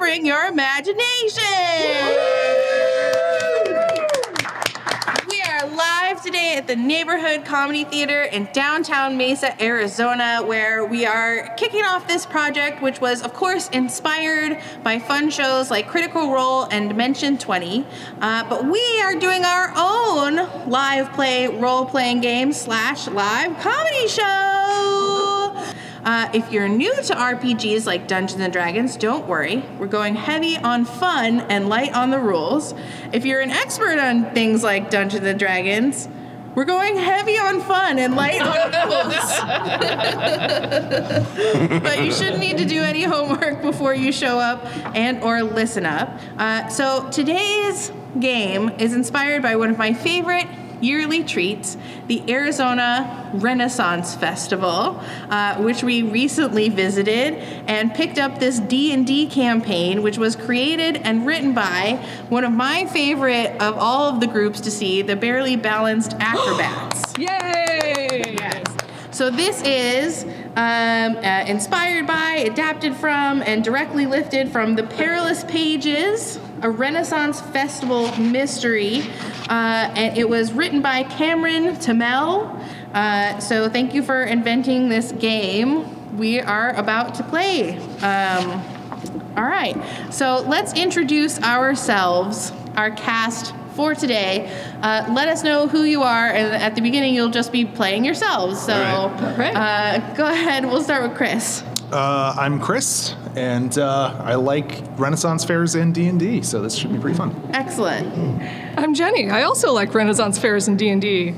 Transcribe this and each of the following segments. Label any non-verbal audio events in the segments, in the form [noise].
bring your imagination. We are live today at the Neighborhood Comedy Theater in downtown Mesa, Arizona, where we are kicking off this project, which was, of course, inspired by fun shows like Critical Role and Dimension 20. Uh, but we are doing our own live play role playing game slash live comedy show. Uh, if you're new to RPGs like Dungeons and Dragons, don't worry. We're going heavy on fun and light on the rules. If you're an expert on things like Dungeons and Dragons, we're going heavy on fun and light on the rules. [laughs] but you shouldn't need to do any homework before you show up and or listen up. Uh, so today's game is inspired by one of my favorite yearly treats, the Arizona Renaissance Festival, uh, which we recently visited and picked up this D&D campaign, which was created and written by one of my favorite of all of the groups to see, the Barely Balanced [gasps] Acrobats. Yay! Yes. So this is um, uh, inspired by, adapted from, and directly lifted from The Perilous Pages, a Renaissance Festival mystery. Uh, and it was written by Cameron Tamel. Uh, so thank you for inventing this game. We are about to play. Um, all right. So let's introduce ourselves, our cast for today. Uh, let us know who you are, and at the beginning, you'll just be playing yourselves. So All right. right. uh, go ahead. We'll start with Chris. Uh, I'm Chris, and uh, I like Renaissance fairs and D and D, so this should be pretty fun. Excellent. I'm Jenny. I also like Renaissance fairs and D&D.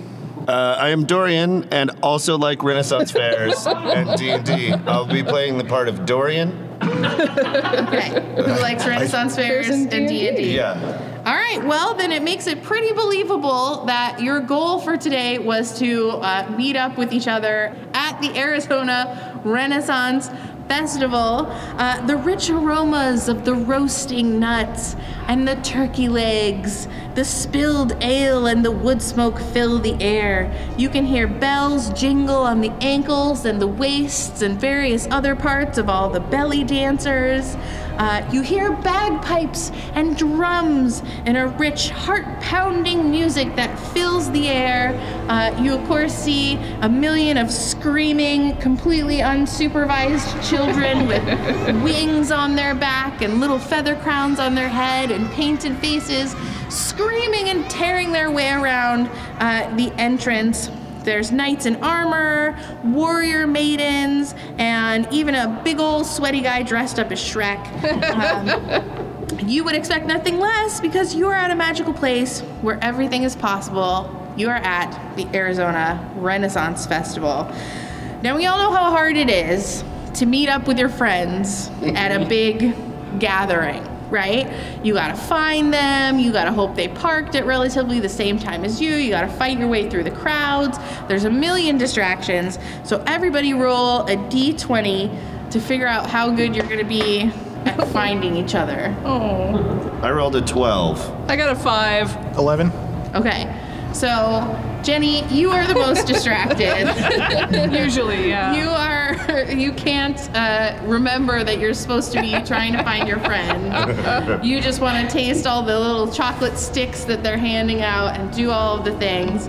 Uh, I am Dorian, and also like Renaissance fairs and D and D. I'll be playing the part of Dorian. Okay. Who likes Renaissance fairs and and D&D? D&D? Yeah. All right, well, then it makes it pretty believable that your goal for today was to uh, meet up with each other at the Arizona Renaissance Festival. Uh, the rich aromas of the roasting nuts and the turkey legs, the spilled ale and the wood smoke fill the air. You can hear bells jingle on the ankles and the waists and various other parts of all the belly dancers. Uh, you hear bagpipes and drums and a rich, heart pounding music that fills the air. Uh, you, of course, see a million of screaming, completely unsupervised children with wings on their back and little feather crowns on their head and painted faces, screaming and tearing their way around uh, the entrance. There's knights in armor, warrior maidens, and even a big old sweaty guy dressed up as Shrek. Um, you would expect nothing less because you are at a magical place where everything is possible. You are at the Arizona Renaissance Festival. Now, we all know how hard it is to meet up with your friends at a big gathering, right? You gotta find them, you gotta hope they parked at relatively the same time as you, you gotta fight your way through the crowds. There's a million distractions. So, everybody roll a d20 to figure out how good you're gonna be at [laughs] finding each other. Oh. I rolled a 12. I got a five. Eleven. Okay, so Jenny, you are the most distracted. [laughs] Usually, yeah. You are, you can't uh, remember that you're supposed to be trying to find your friend. [laughs] You just want to taste all the little chocolate sticks that they're handing out and do all of the things.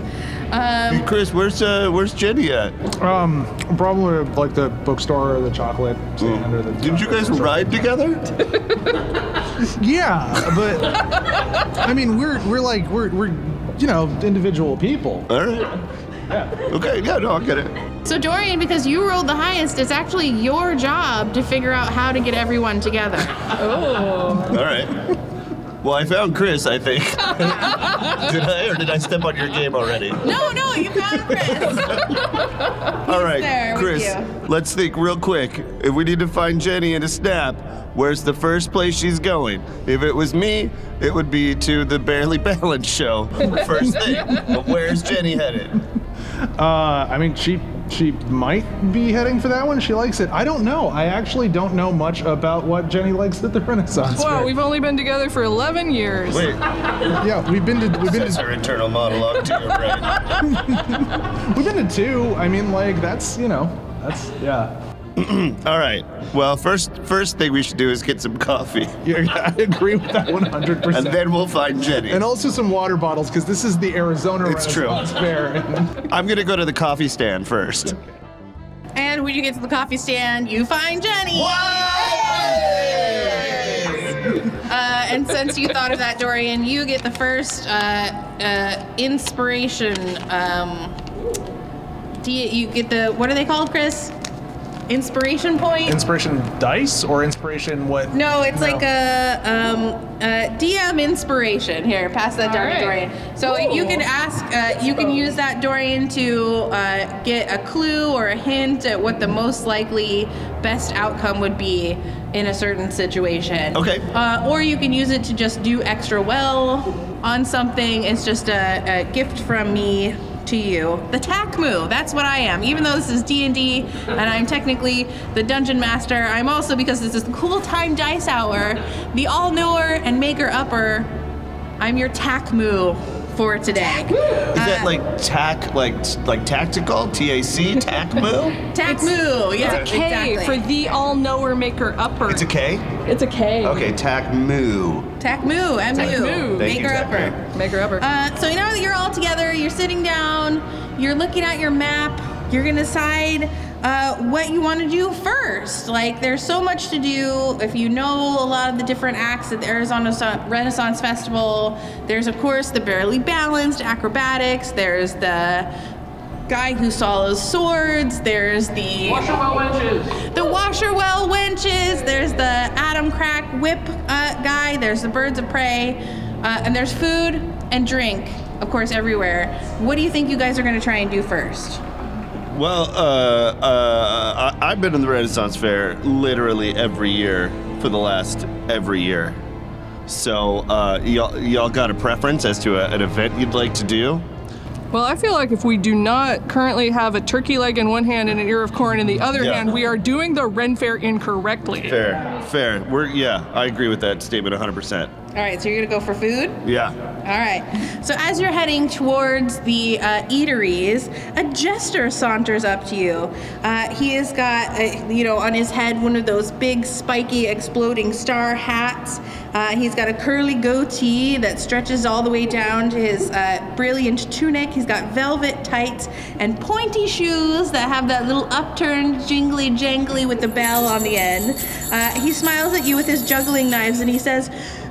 Um, Hey, Chris, where's uh, where's Jenny at? Um, probably like the bookstore or the chocolate stand or the. Didn't you guys ride together? [laughs] Yeah, but I mean, we're we're like we're we're you know individual people. All right. Yeah. Okay, yeah, no, I get it. so Dorian, because you rolled the highest, it's actually your job to figure out how to get everyone together. oh. All right. Well, I found Chris, I think. [laughs] did I, or did I step on your game already? No, no, you found Chris. [laughs] All right, there Chris, let's think real quick. If we need to find Jenny in a snap, where's the first place she's going? If it was me, it would be to the Barely Balanced show. [laughs] First thing. But where's Jenny headed? Uh, I mean, she she might be heading for that one. She likes it. I don't know. I actually don't know much about what Jenny likes at the [laughs] Renaissance. Wow, Fair. we've only been together for 11 years. Wait, [laughs] yeah, we've been to we've been that's to her internal monologue to your brain. [laughs] we've been to two. I mean, like that's you know that's yeah. [clears throat] All right. Well, first first thing we should do is get some coffee, [laughs] Yeah, I agree with that 100%. and then we'll find Jenny. and also some water bottles because this is the Arizona It's true. Renaissance Fair. [laughs] I'm gonna go to the coffee stand first. And when you get to the coffee stand, you find Jenny. Uh, and since you thought of that, Dorian, you get the first uh, uh, inspiration. Um, do you, you get the what are they called, Chris? Inspiration point. inspiration dice or inspiration what? no, it's No. like a um, uh, DM inspiration. Here, pass that down to Dorian. So you can ask, uh, you can use that Dorian to uh, get a clue or a hint at what the most likely best outcome would be in a certain situation. Okay. Uh, or you can use it to just do extra well on something. It's just a, a gift from me to you. The Takmu, that's what I am. Even though this is D&D and I'm technically the dungeon master, I'm also because this is the cool time dice hour, the all-knower and maker-upper. I'm your Takmu for today. Is that like tac, like like tactical? T A C, TACMU? Takmu, yeah, It's a K exactly. for the all knower maker upper. It's a K. It's a K. Okay, TACMU. Takmu, M-U, Takmu. Thank you, maker-upper. Takmu. Maker upper. Uh, so now that you're all together, you're sitting down, you're looking at your map, you're gonna decide uh, what you want to do first. Like, there's so much to do. If you know a lot of the different acts at the Arizona Renaissance Festival, there's of course the barely balanced acrobatics. There's the guy who swallows swords. There's the the Washing Well wenches. There's the Adam Crack whip uh, guy. There's the birds of prey, uh, and there's food and drink, of course, everywhere. What do you think you guys are going to try and do first? Well, uh, uh, I, I've been in the Renaissance Fair literally every year for the last every year. So, uh, y'all, y'all got a preference as to a, an event you'd like to do? Well, I feel like if we do not currently have a turkey leg in one hand and an ear of corn in the other Yeah. hand, we are doing the Ren Fair incorrectly. Fair, fair. We're yeah, I agree with that statement 100%. All right, so you're to go for food? Yeah. All right. So as you're heading towards the uh, eateries, a jester saunters up to you. Uh, he has got, uh, you know, on his head one of those big, spiky, exploding star hats. Uh, he's got a curly goatee that stretches all the way down to his uh, brilliant tunic. He's got velvet tights and pointy shoes that have that little upturned, jingly, jangly with the bell on the end. Uh, he smiles at you with his juggling knives and he says,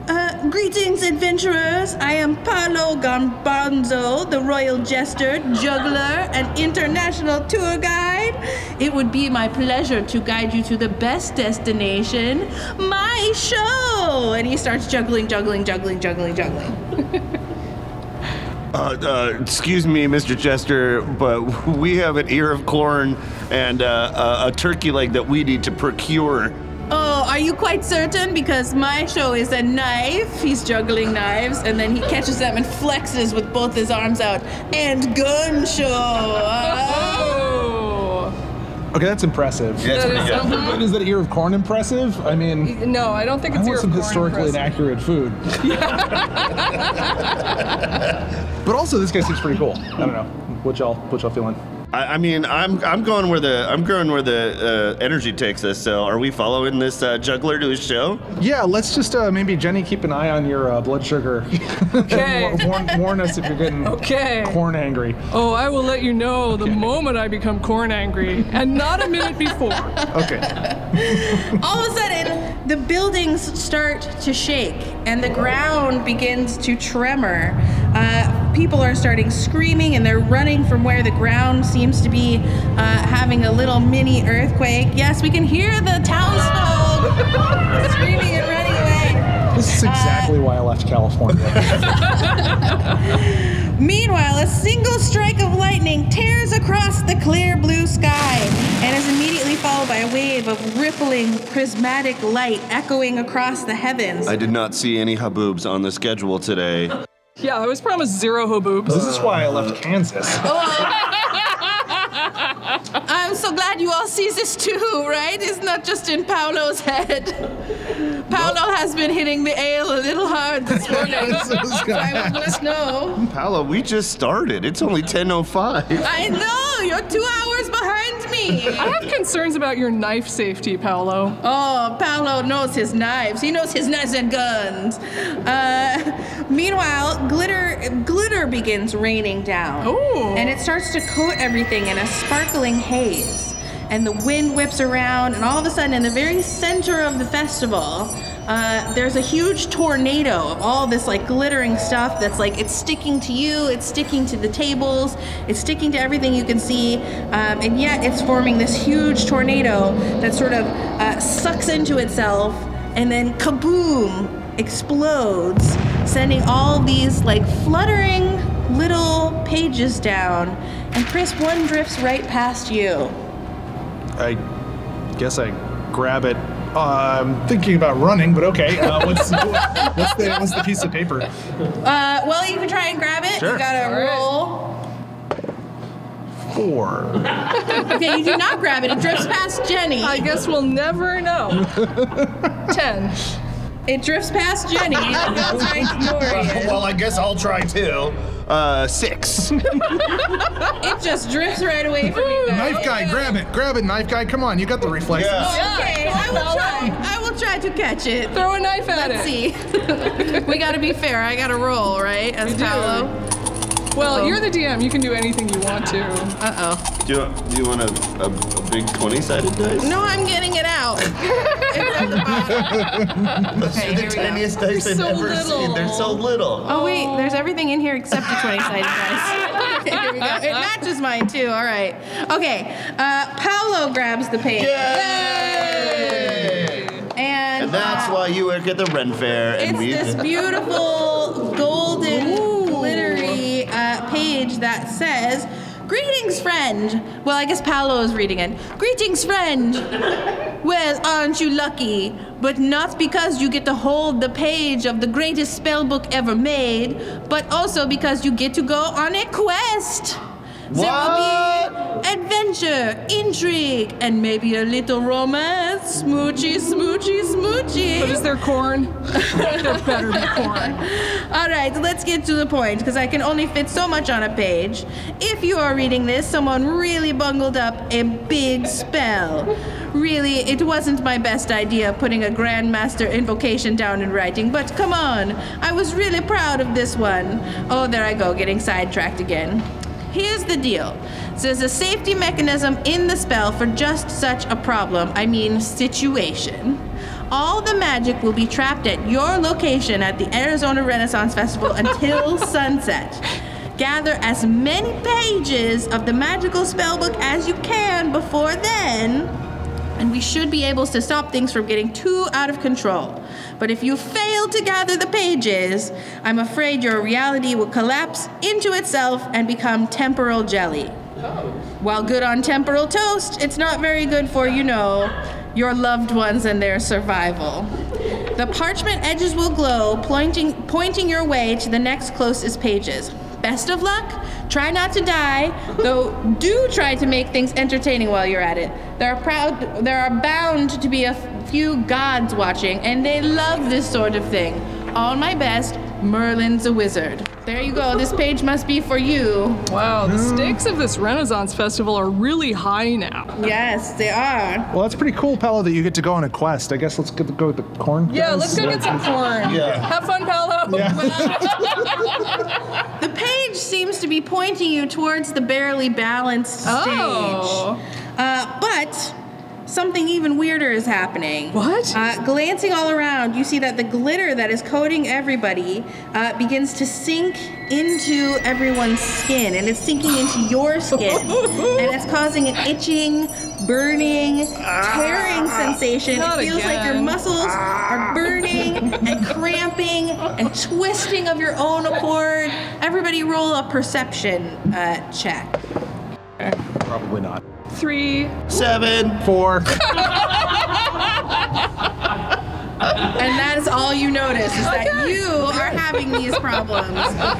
uh, greetings, adventurers. I am Paolo Garbanzo, the royal jester, juggler, and international tour guide. It would be my pleasure to guide you to the best destination, my show. And he starts juggling, juggling, juggling, juggling, juggling. [laughs] Uh, uh, excuse me, Mr. Chester, but we have an ear of corn and uh, a, a turkey leg that we need to procure. Are you quite certain? Because my show is a knife. He's juggling knives, and then he catches them and flexes with both his arms out. And gun show. Oh. Okay, that's impressive. Yeah, it's That pretty is good. something. Is that ear of corn impressive? I mean, No, I don't think I it's want ear some of corn historically impressive. inaccurate food. [laughs] but also, this guy seems pretty cool. I don't know. What y'all, what y'all feeling? I, I mean, I'm I'm going where the I'm going where the uh, energy takes us. So, are we following this uh, juggler to his show? Yeah, let's just uh, maybe Jenny keep an eye on your uh, blood sugar. [laughs] Okay. warn, warn us if you're getting [laughs] Okay. corn angry. Oh, I will let you know the moment I become corn angry, and not a minute before. [laughs] Okay. All of a sudden, the buildings start to shake and the ground begins to tremor. Uh, people are starting screaming and they're running from where the ground seems to be uh, having a little mini earthquake. Yes, we can hear the townsfolk [laughs] screaming and running away. This is exactly why I left California. [laughs] Meanwhile, a single strike of lightning tears across the clear blue sky and is immediately followed by a wave of rippling prismatic light echoing across the heavens. I did not see any haboobs on the schedule today. Yeah, I was promised zero hoboobs. this is why I left Kansas. [laughs] Oh, I'm so glad you all see this too, right? It's not just in Paolo's head. Paolo has been hitting the ale a little hard this [laughs] morning. so I would let know. Paolo, we just started. It's only 10:05. I know you're two hours behind me. [laughs] I have concerns about your knife safety, Paolo. Oh, Paolo knows his knives. He knows his knives and guns. Uh, meanwhile, glitter glitter begins raining down. Ooh. And it starts to coat everything in a sparkling haze. And the wind whips around, and all of a sudden, in the very center of the festival, uh, there's a huge tornado of all this like glittering stuff that's like it's sticking to you, it's sticking to the tables, it's sticking to everything you can see, um, and yet it's forming this huge tornado that sort of uh, sucks into itself and then kaboom explodes, sending all these like fluttering little pages down. And Chris, one drifts right past you. I guess I grab it. Uh, I'm thinking about running, but okay. Uh, what's, [laughs] what's the what's the piece of paper? Uh, well, you can try and grab it. Sure. You gotta All right. roll. Four. Okay, you do not grab it. It drifts past Jenny. I guess we'll never know. [laughs] Ten. It drifts past Jenny. It goes right to Dorian. [laughs] Well, I guess I'll try too. Uh, six. [laughs] It just drifts right away from you guys. Knife guy, grab it, grab it, knife guy. Come on, you got the reflexes. Yeah. Okay, I will try. I will try to catch it. Throw a knife at it. Let's it. see. [laughs] we gotta be fair. I gotta roll, right? As You do. Paolo. Well, you're the DM. You can do anything you want to. Uh oh. Do you, do you want a, a, a big 20 sided dice? No, I'm getting it out. [laughs] it's at the bottom. Those Okay, are the here we go. tiniest dice I've so ever little. seen. They're so little. Oh wait, there's everything in here except the 20 sided dice. [laughs] Okay, here we go. It matches mine too. All right. Okay. Uh, Paolo grabs the page. Yay! And, And that's uh, why you work at the Ren Fair and It's we. this [laughs] beautiful golden glittery page that says, Greetings, friend. Well, I guess Paolo is reading it. Greetings, friend. [laughs] Well, aren't you lucky? But not because you get to hold the page of the greatest spell book ever made, but also because you get to go on a quest. There will be adventure, intrigue, and maybe a little romance. Smoochy, smoochy, smoochy. But is there corn? [laughs] there better be corn. All right, let's get to the point because I can only fit so much on a page. If you are reading this, someone really bungled up a big spell. Really, it wasn't my best idea putting a Grandmaster invocation down in writing, but come on, I was really proud of this one. Oh, there I go, getting sidetracked again. Here's the deal. There's a safety mechanism in the spell for just such a problem, I mean, situation. All the magic will be trapped at your location at the Arizona Renaissance Festival [laughs] until sunset. Gather as many pages of the magical spellbook as you can before then, and we should be able to stop things from getting too out of control. But if you fail to gather the pages, I'm afraid your reality will collapse into itself and become temporal jelly. Oh. While good on temporal toast, it's not very good for, you know, your loved ones and their survival. The parchment edges will glow, pointing, pointing your way to the next closest pages. Best of luck. Try not to die, though do try to make things entertaining while you're at it. There are proud there are bound to be a few gods watching, and they love this sort of thing. All my best, Merlin's a wizard. There you go. This page must be for you. Wow, the stakes of this Renaissance festival are really high now. Yes, they are. Well, that's pretty cool, Paolo, that you get to go on a quest. I guess let's get, go with the corn. Yeah, guys. let's go get some corn. Yeah. Have fun, Paolo. [laughs] The page seems to be pointing you towards the barely balanced Oh. stage. Uh, but something even weirder is happening. What? Uh, glancing all around, you see that the glitter that is coating everybody uh, begins to sink into everyone's skin, and it's sinking into your skin, [laughs] and it's causing an itching, burning, tearing sensation. Not it feels like your again. muscles are burning and [laughs] cramping and twisting of your own accord. Everybody, roll a perception uh, check. Probably not. Three. Seven. Four. And that is all you notice is that you are having these problems. Uh,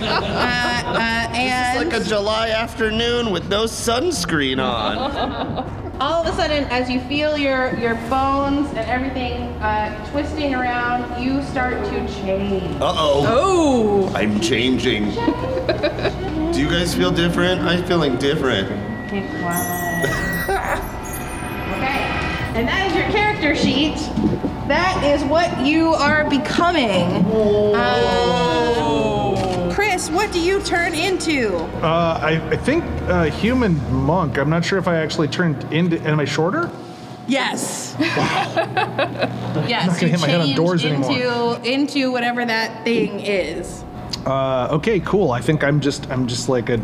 uh, and Like a July afternoon with no sunscreen on. all of a sudden, as you feel your, your bones and everything uh, twisting around, you start to change. Uh oh. Oh. I'm changing. Do you guys feel different? I'm feeling different. Okay, quiet. Okay. And that is your character sheet. That is what you are becoming. Uh, Chris, what do you turn into? Uh, I, I think uh, human monk. I'm not sure if I actually turned into. Am I shorter? Yes. yes. not gonna hit my head on doors into anymore. into whatever that thing is. Uh, okay, cool. I think I'm just I'm just like a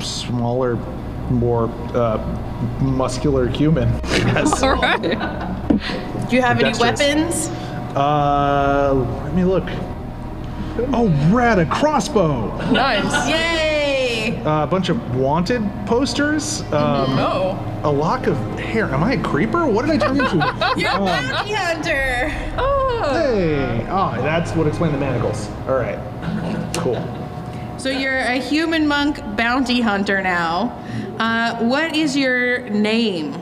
smaller, more uh, muscular human. [laughs] I guess. [laughs] All right. Do you have any weapons? Uh, let me look. Oh, rad! A crossbow. Nice. [laughs] Yay! Uh, a bunch of wanted posters. Um, Oh. A lock of hair. Am I a creeper? What did I turn into? You're a bounty hunter. Oh. Hey, oh, that's what explained the manacles. All right, cool. So you're a human monk bounty hunter now. Uh, what is your name?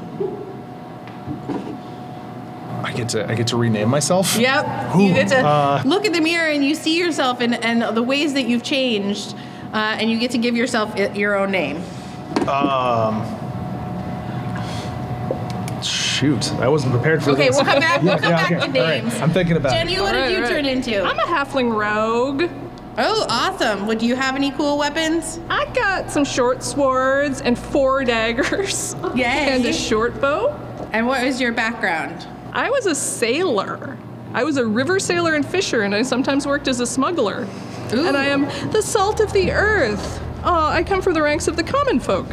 I get to I get to rename myself. Yep. Ooh, you get to uh, look in the mirror and you see yourself and, and the ways that you've changed, uh, and you get to give yourself i- your own name. Um. Shoot, I wasn't prepared for Okay, this. Okay, we'll come back. [laughs] We'll come yeah, back okay, to all right, names. I'm thinking about Jenny, it. what did you right. turn into? I'm a halfling rogue. Oh, awesome. Would you have any cool weapons? I got some short swords and four [laughs] daggers. Yay. And a short bow. And what was your background? I was a sailor. I was a river sailor and fisher, and I sometimes worked as a smuggler. Ooh. And I am the salt of the earth. Oh, I come from the ranks of the common folk.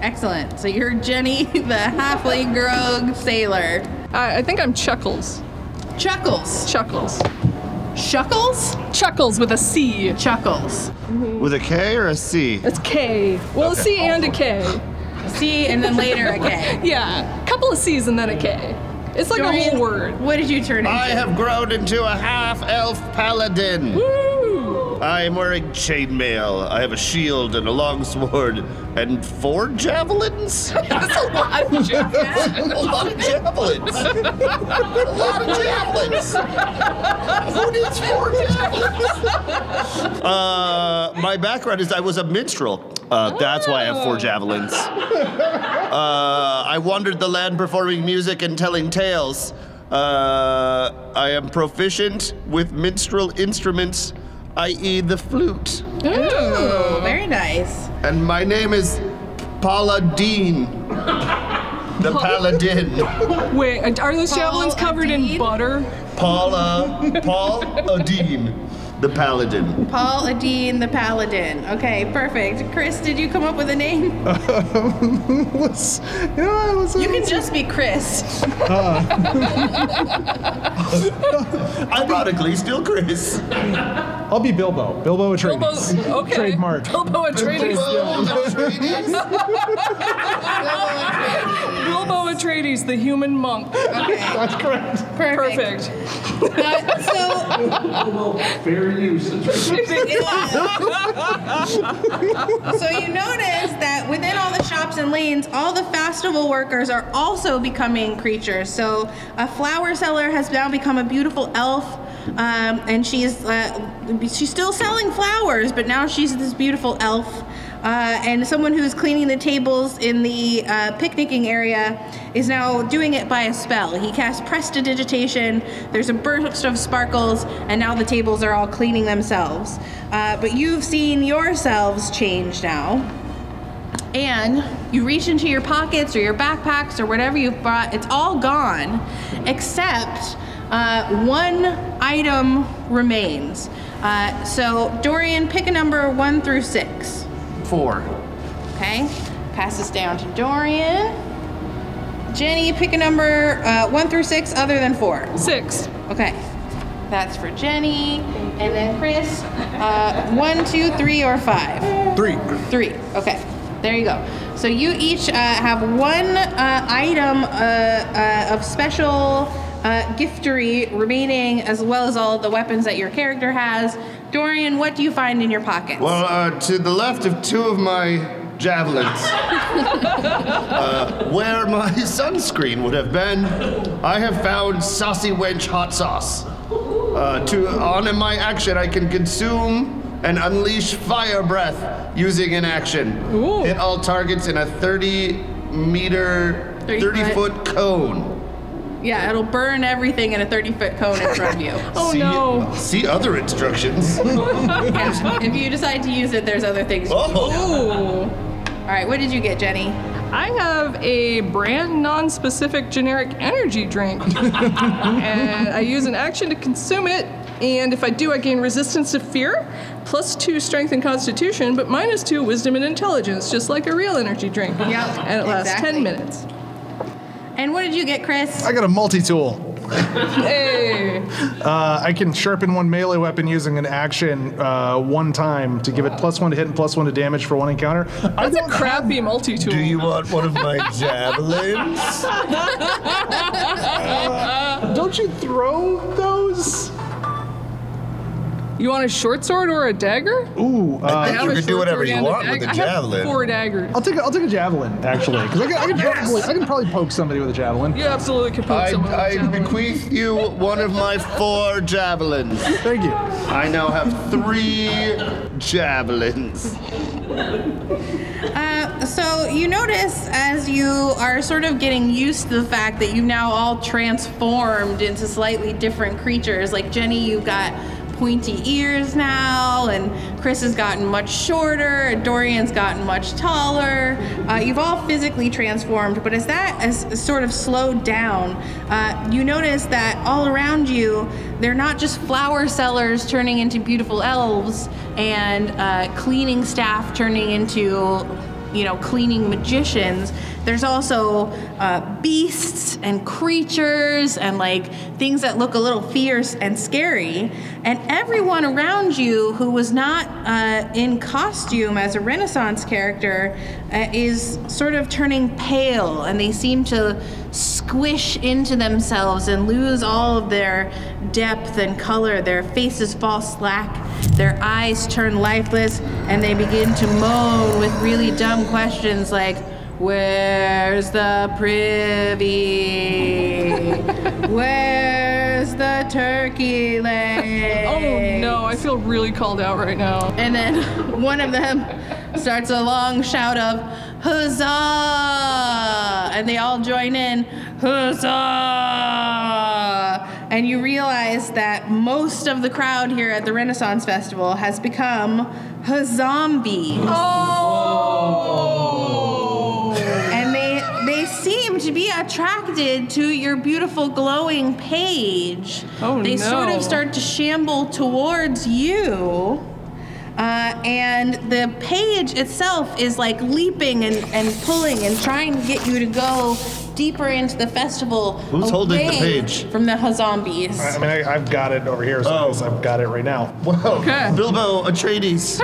Excellent. So you're Jenny, [laughs] the halfling grog sailor. I, I think I'm Chuckles. Chuckles. Chuckles. Shuckles? Chuckles with a C. Chuckles. With a K or a C? It's K. Well, a C and a K. C and then later a K. [laughs] Yeah, A couple of C's and then a K. It's like a Dorian, whole word. What did you turn into? I have grown into a half elf paladin. I am wearing chainmail. I have a shield and a long sword and four javelins. That's [laughs] a lot of javelins. a lot of javelins. a lot of javelins. Who needs four javelins? Uh, my background is I was a minstrel. Uh, that's why I have four javelins. Uh, I wandered the land performing music and telling tales. Uh, I am proficient with minstrel instruments, i.e., the flute. Ooh, very nice. And my name is Paladin. The Paladin. Wait, are those javelins covered in Adine? butter? Paula, Paul Adin. The Paladin. Paul Adine the Paladin. Okay, perfect. Chris, did you come up with a name? [laughs] Was- you know, I was, You can just be Chris. [laughs] Ironically, still Chris. I'll be Bilbo. Bilbo Atreides. Bilbo, okay. Trademark. Bilbo Atreides. Bilbo Atreides, [laughs] the human monk. Okay, [laughs] That's correct. perfect. Perfect. Uh, so, Fair use. [laughs] so you notice that within all the shops and lanes, all the festival workers are also becoming creatures. So a flower seller has now become a beautiful elf, um, and she's uh, she's still selling flowers, but now she's this beautiful elf. Uh, and someone who's cleaning the tables in the uh, picnicking area is now doing it by a spell. He casts prestidigitation. There's a burst of sparkles, and now the tables are all cleaning themselves. Uh, but you've seen yourselves change now. And you reach into your pockets or your backpacks or whatever you've brought, it's all gone, except uh, one item remains. Uh, so, Dorian, pick a number one through six. Four. Okay, pass this down to Dorian. Jenny, pick a number uh, one through six other than four. Six. Okay, that's for Jenny. And then Chris, uh, one, two, three, or five? Three. Three. Okay, there you go. So you each uh, have one uh, item uh, uh, of special uh, giftery remaining, as well as all the weapons that your character has. Dorian, what do you find in your pockets? Well, uh, to the left of two of my javelins, [laughs] uh, where my [laughs] sunscreen would have been, I have found saucy wench hot sauce. Uh, to on in my action, I can consume and unleash fire breath using an action. Ooh. Hit all targets in a 30 meter, 30 30, foot. foot cone. Yeah, it'll burn everything in a 30 foot cone in front of you. [laughs] Oh see, no. See other instructions. [laughs] Yeah, if you decide to use it, there's other things. you can do. oh. All right, what did you get, Jenny? I have a brand non-specific generic energy drink, [laughs] and I use an action to consume it. And if I do, I gain resistance to fear, plus two strength and constitution, but minus two wisdom and intelligence, just like a real energy drink. Yep, And it lasts exactly. 10 minutes. And what did you get, Chris? I got a multi-tool. Hey! Uh, I can sharpen one melee weapon using an action uh, one time to give it plus one to hit and plus one to damage for one encounter. I That's a don't crappy multi-tool. Do you want one of my javelins? have- [laughs] don't you throw those? You want a short sword or a dagger? Ooh, uh, I think have you a can do short whatever sword you and want dag- with a I have javelin. four daggers. I'll take a, I'll take a javelin actually because I can, I can probably I can probably poke somebody with a javelin. You absolutely can poke I, someone with a I javelin. bequeath you one of my four javelins. Thank you. I now have three javelins. Uh, so you notice as you are sort of getting used to the fact that you've now all transformed into slightly different creatures. Like Jenny, you've got pointy ears now, and Chris has gotten much shorter, Dorian's gotten much taller. Uh, you've all physically transformed, but as that has sort of slowed down, uh, you notice that all around you, they're not just flower sellers turning into beautiful elves and uh, cleaning staff turning into you know, cleaning magicians, there's also uh, beasts and creatures and like things that look a little fierce and scary. And everyone around you who was not uh, in costume as a Renaissance character uh, is sort of turning pale and they seem to squish into themselves and lose all of their depth and color. Their faces fall slack, their eyes turn lifeless, and they begin to moan with really dumb questions like, Where's the privy? Where's the turkey leg? Oh no, I feel really called out right now. And then [laughs] one of them starts a long shout of huzzah! And they all join in, huzzah! And you realize that most of the crowd here at the Renaissance Festival has become huzzombies. Oh! And they they seem to be attracted to your beautiful glowing page. Oh, they sort of start to shamble towards you. Uh, and the page itself is like leaping and, and pulling and trying to get you to go deeper into the festival. Who's holding the away page? From the zombies. I mean, I, I've got it over here, so I Oh. I've got it right now. Whoa. Okay. Bilbo Atreides.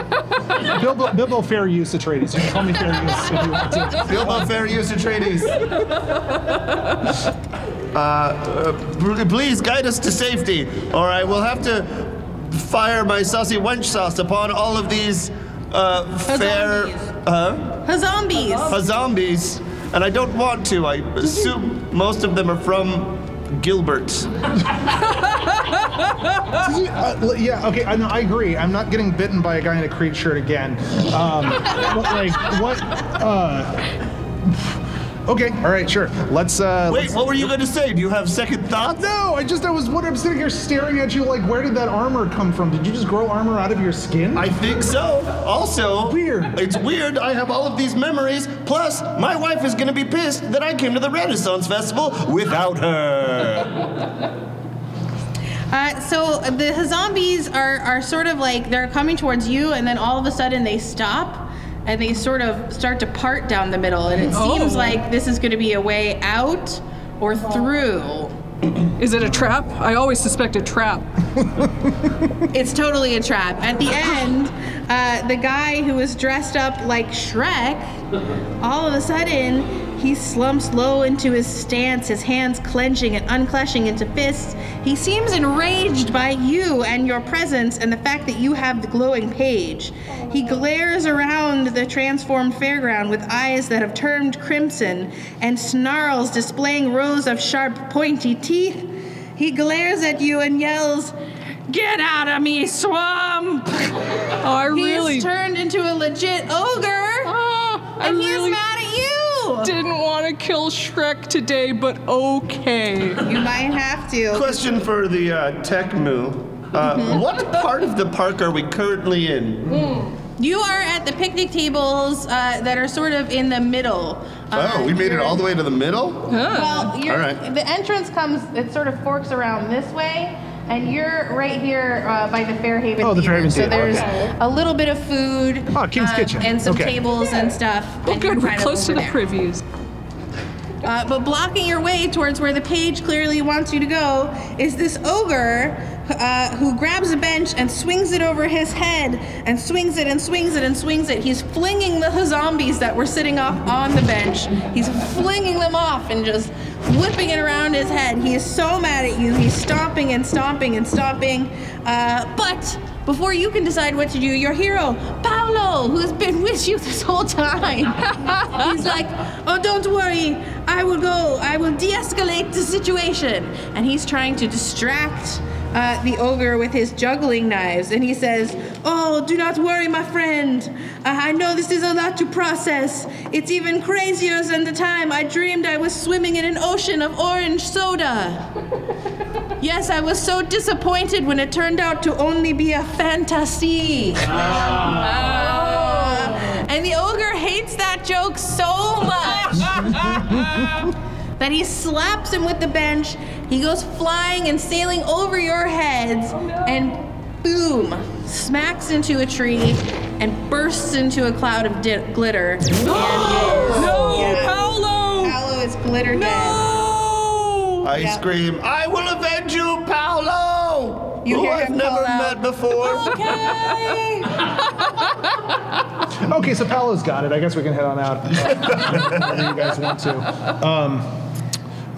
[laughs] Bilbo, Bilbo fair use Atreides. You can call me fair use if you want to. [laughs] Bilbo fair use Atreides. [laughs] Uh, uh, pl- please guide us to safety, or I will have to fire my saucy wench sauce upon all of these uh, fair uh, Hazombies. zombies, and I don't want to. I assume most of them are from Gilbert. [laughs] Uh, yeah, okay, I know, I agree. I'm not getting bitten by a guy in a Creed shirt again. Um, but, [laughs] like, what? Uh, okay, all right, sure. Let's. Uh, Wait, let's- what were you going to say? Do you have second thoughts? No, I just I was what I'm sitting here staring at you like where did that armor come from? Did you just grow armor out of your skin? I think so. Also, Weird. It's weird. I have all of these memories. Plus, my wife is going to be pissed that I came to the Renaissance Festival without her. [laughs] Uh, so the zombies are, are sort of like they're coming towards you, and then all of a sudden they stop and they sort of start to part down the middle, and it seems Oh. like this is going to be a way out or through. Is it a trap? I always suspect a trap. [laughs] It's totally a trap. At the end, uh, the guy who was dressed up like Shrek, all of a sudden, he slumps low into his stance, his hands clenching and unclenching into fists. He seems enraged by you and your presence and the fact that you have the glowing page. He glares around the transformed fairground with eyes that have turned crimson and snarls, displaying rows of sharp, pointy teeth. he glares at you and yells, Get out of me, swamp! Oh, I He's really turned into a legit ogre, oh, I and he's really mad at didn't want to kill Shrek today, but okay. You might have to. Question for the uh, Takmu. Uh, Mm-hmm. What part of the park are we currently in? You are at the picnic tables uh, that are sort of in the middle. Uh, Oh, we made it all the way to the middle? Well, you're, All right. the entrance comes, it sort of forks around this way, and you're right here uh, by the Fairhaven Oh, the Theater. Fairhaven so Theater, there's okay. a little bit of food. Oh, King's uh, Kitchen. And some Okay. tables and stuff. Oh, and you're good. We're kind of close to over the there. previews. Uh, but blocking your way towards where the page clearly wants you to go is this ogre uh, who grabs a bench and swings it over his head and swings it and swings it and swings it. He's flinging the zombies that were sitting off on the bench. He's flinging them off and just whipping it around his head. He is so mad at you. He's stomping and stomping and stomping. Uh, but before you can decide what to do, your hero, Paolo, who has been with you this whole time, [laughs] he's like, Oh, don't worry. I will go. I will de escalate the situation. And he's trying to distract uh, the ogre with his juggling knives. And he says, Oh, do not worry, my friend. Uh, I know this is a lot to process. It's even crazier than the time I dreamed I was swimming in an ocean of orange soda. [laughs] Yes, I was so disappointed when it turned out to only be a fantasy. Ah. And the ogre hates that joke so much [laughs] that he slaps him with the bench. He goes flying and sailing over your heads and boom, smacks into a tree and bursts into a cloud of di- glitter. and is, No, yeah, Paolo! Paolo is glitter dead. No! I Yeah. scream, I will avenge you, Paolo! You who I've never out, met before. Okay. [laughs] Okay, so Paolo's got it. I guess we can head on out. [laughs] Whenever you guys want to. Um,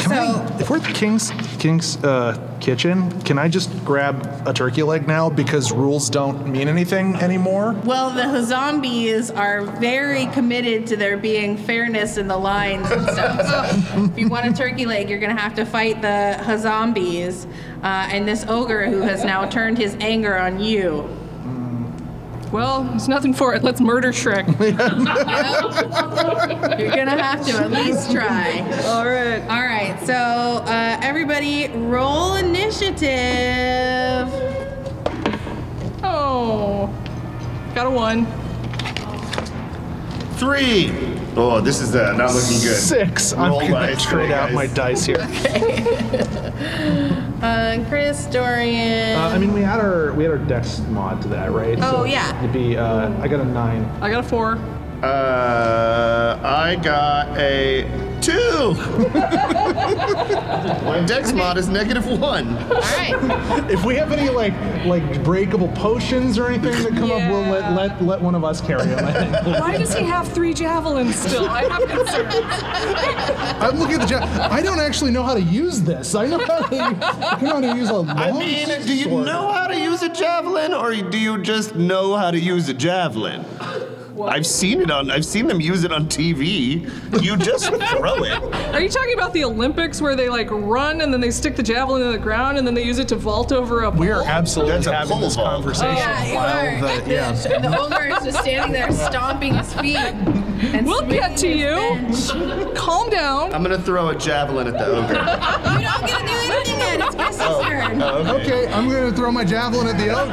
can So- I, if we're at the King's King's uh, kitchen, can I just grab a turkey leg now because rules don't mean anything anymore? Well, the zombies are very committed to there being fairness in the lines and stuff. So if you want a turkey leg, you're going to have to fight the zombies uh, and this ogre who has now turned his anger on you. Well, there's nothing for it. Let's murder Shrek. [laughs] You're going to have to at least try. All right. All right, so uh, everybody roll initiative. Oh. Got a one. Three. Oh, this is uh, not looking good. Six. I'm gonna dice, trade roll out dice. my dice here. [laughs] [laughs] Uh, Chris, Dorian. Uh, I mean, we had our we had our dex mod to that, right? Oh, So yeah. It'd be. Uh, I got a nine. I got a four. Uh, I got a two. [laughs] my dex mod is negative one. All right. [laughs] If we have any like like breakable potions or anything that come up, we'll let, Yeah. let let one of us carry them. I think. [laughs] Why does he have three javelins still? I have concerns. I'm looking at the ja- I don't actually know how to use this. I know how to, I know how to use a long I mean, do you sword. know how to use a javelin, or do you just know how to use a javelin? I've seen it on. I've seen them use it on TV. You just [laughs] throw it. Are you talking about the Olympics where they like run and then they stick the javelin in the ground and then they use it to vault over a We are pole? absolutely That's a having pole this vault. conversation Yeah, you while are. the [laughs] yeah. [laughs] The ogre is just standing there stomping his feet. And We'll get to swinging you. bench. Calm down. I'm gonna throw a javelin at the ogre. You don't get to do anything yet. It's my sister. Oh, okay. Okay, I'm going to throw my javelin at the ogre.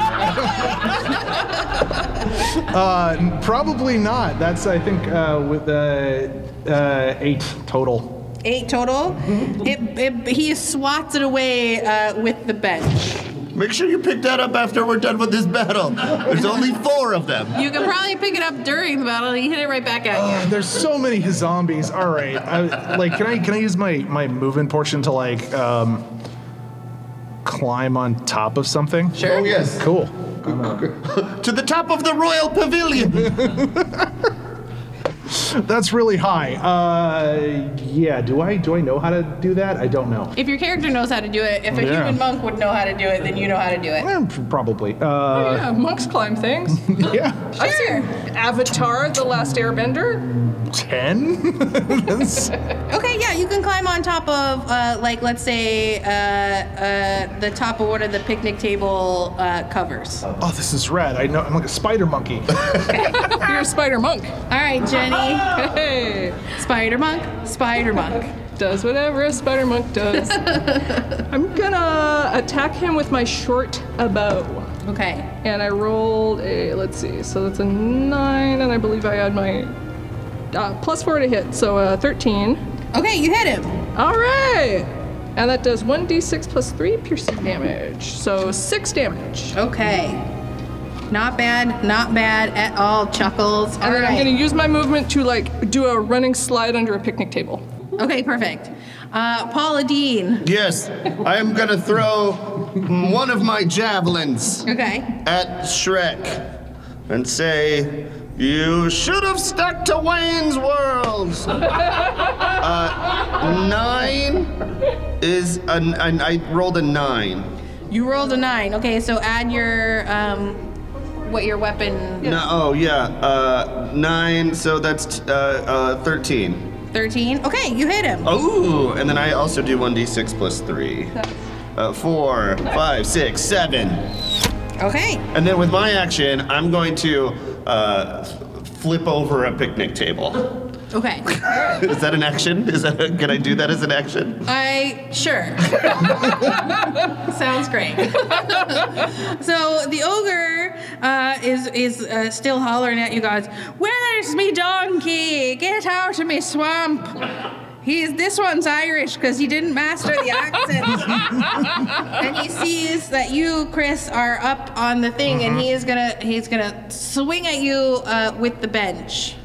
uh, n- probably not. That's I think uh, with uh, uh, eight total. Eight total. It, it, he swats it away uh, with the bench. Make sure you pick that up after we're done with this battle. There's only four of them. You can probably pick it up during the battle and you hit it right back at you. There's so many zombies. All right, I, like can I can I use my my movement portion to like um, climb on top of something? Sure. Oh yes. Cool. [laughs] To the top of the royal pavilion. [laughs] That's really high. Uh, yeah. Do I do I know how to do that? I don't know. If your character knows how to do it, if a Yeah. human monk would know how to do it, then you know how to do it. Eh, probably. Uh, Yeah, monks climb things. [laughs] yeah. I've Sure. seen Avatar, The Last Airbender. Ten. [laughs] That's- Okay, yeah, you can climb on top of, uh, like, let's say, uh, uh, the top of one of the picnic table uh, covers. All Oh, this is rad. I know. I'm like a spider monkey. [laughs] You're a spider monk. right, Jenny. Hey, [laughs] Spider monk, spider monk. does whatever a spider monk does. [laughs] I'm gonna attack him with my short bow. Okay. And I rolled a, let's see, so that's a 9, and I believe I had my uh, plus 4 to hit, so uh, 13. Okay, you hit him. All right! And that does 1d6 plus 3 piercing damage, so 6 damage. Okay. Not bad, not bad at all, Chuckles. All And then I'm gonna use my movement to like do a running slide under a picnic table. Okay, perfect. Uh, Paula Dean. Yes, I am gonna throw one of my javelins Okay. at Shrek and say, You should have stuck to Wayne's World. [laughs] uh, nine is an, an. I rolled a nine. You rolled a nine. Okay, so add your um, what your weapon No, oh yeah, uh, nine. So that's uh, uh, thirteen. thirteen. Okay, you hit him. Oh, and then I also do one d six plus three. Uh, four, five, six, seven. Okay. And then with my action, I'm going to uh, flip over a picnic table. Okay. [laughs] Is that an action? Is that a, can I do that as an action? I sure. [laughs] Sounds great. [laughs] so the ogre uh, is is uh, still hollering at you guys. Where's me donkey? Get out of me swamp. He's this one's Irish because he didn't master the accent, [laughs] and he sees that you, Chris, are up on the thing, and he is gonna he's gonna swing at you uh, with the bench.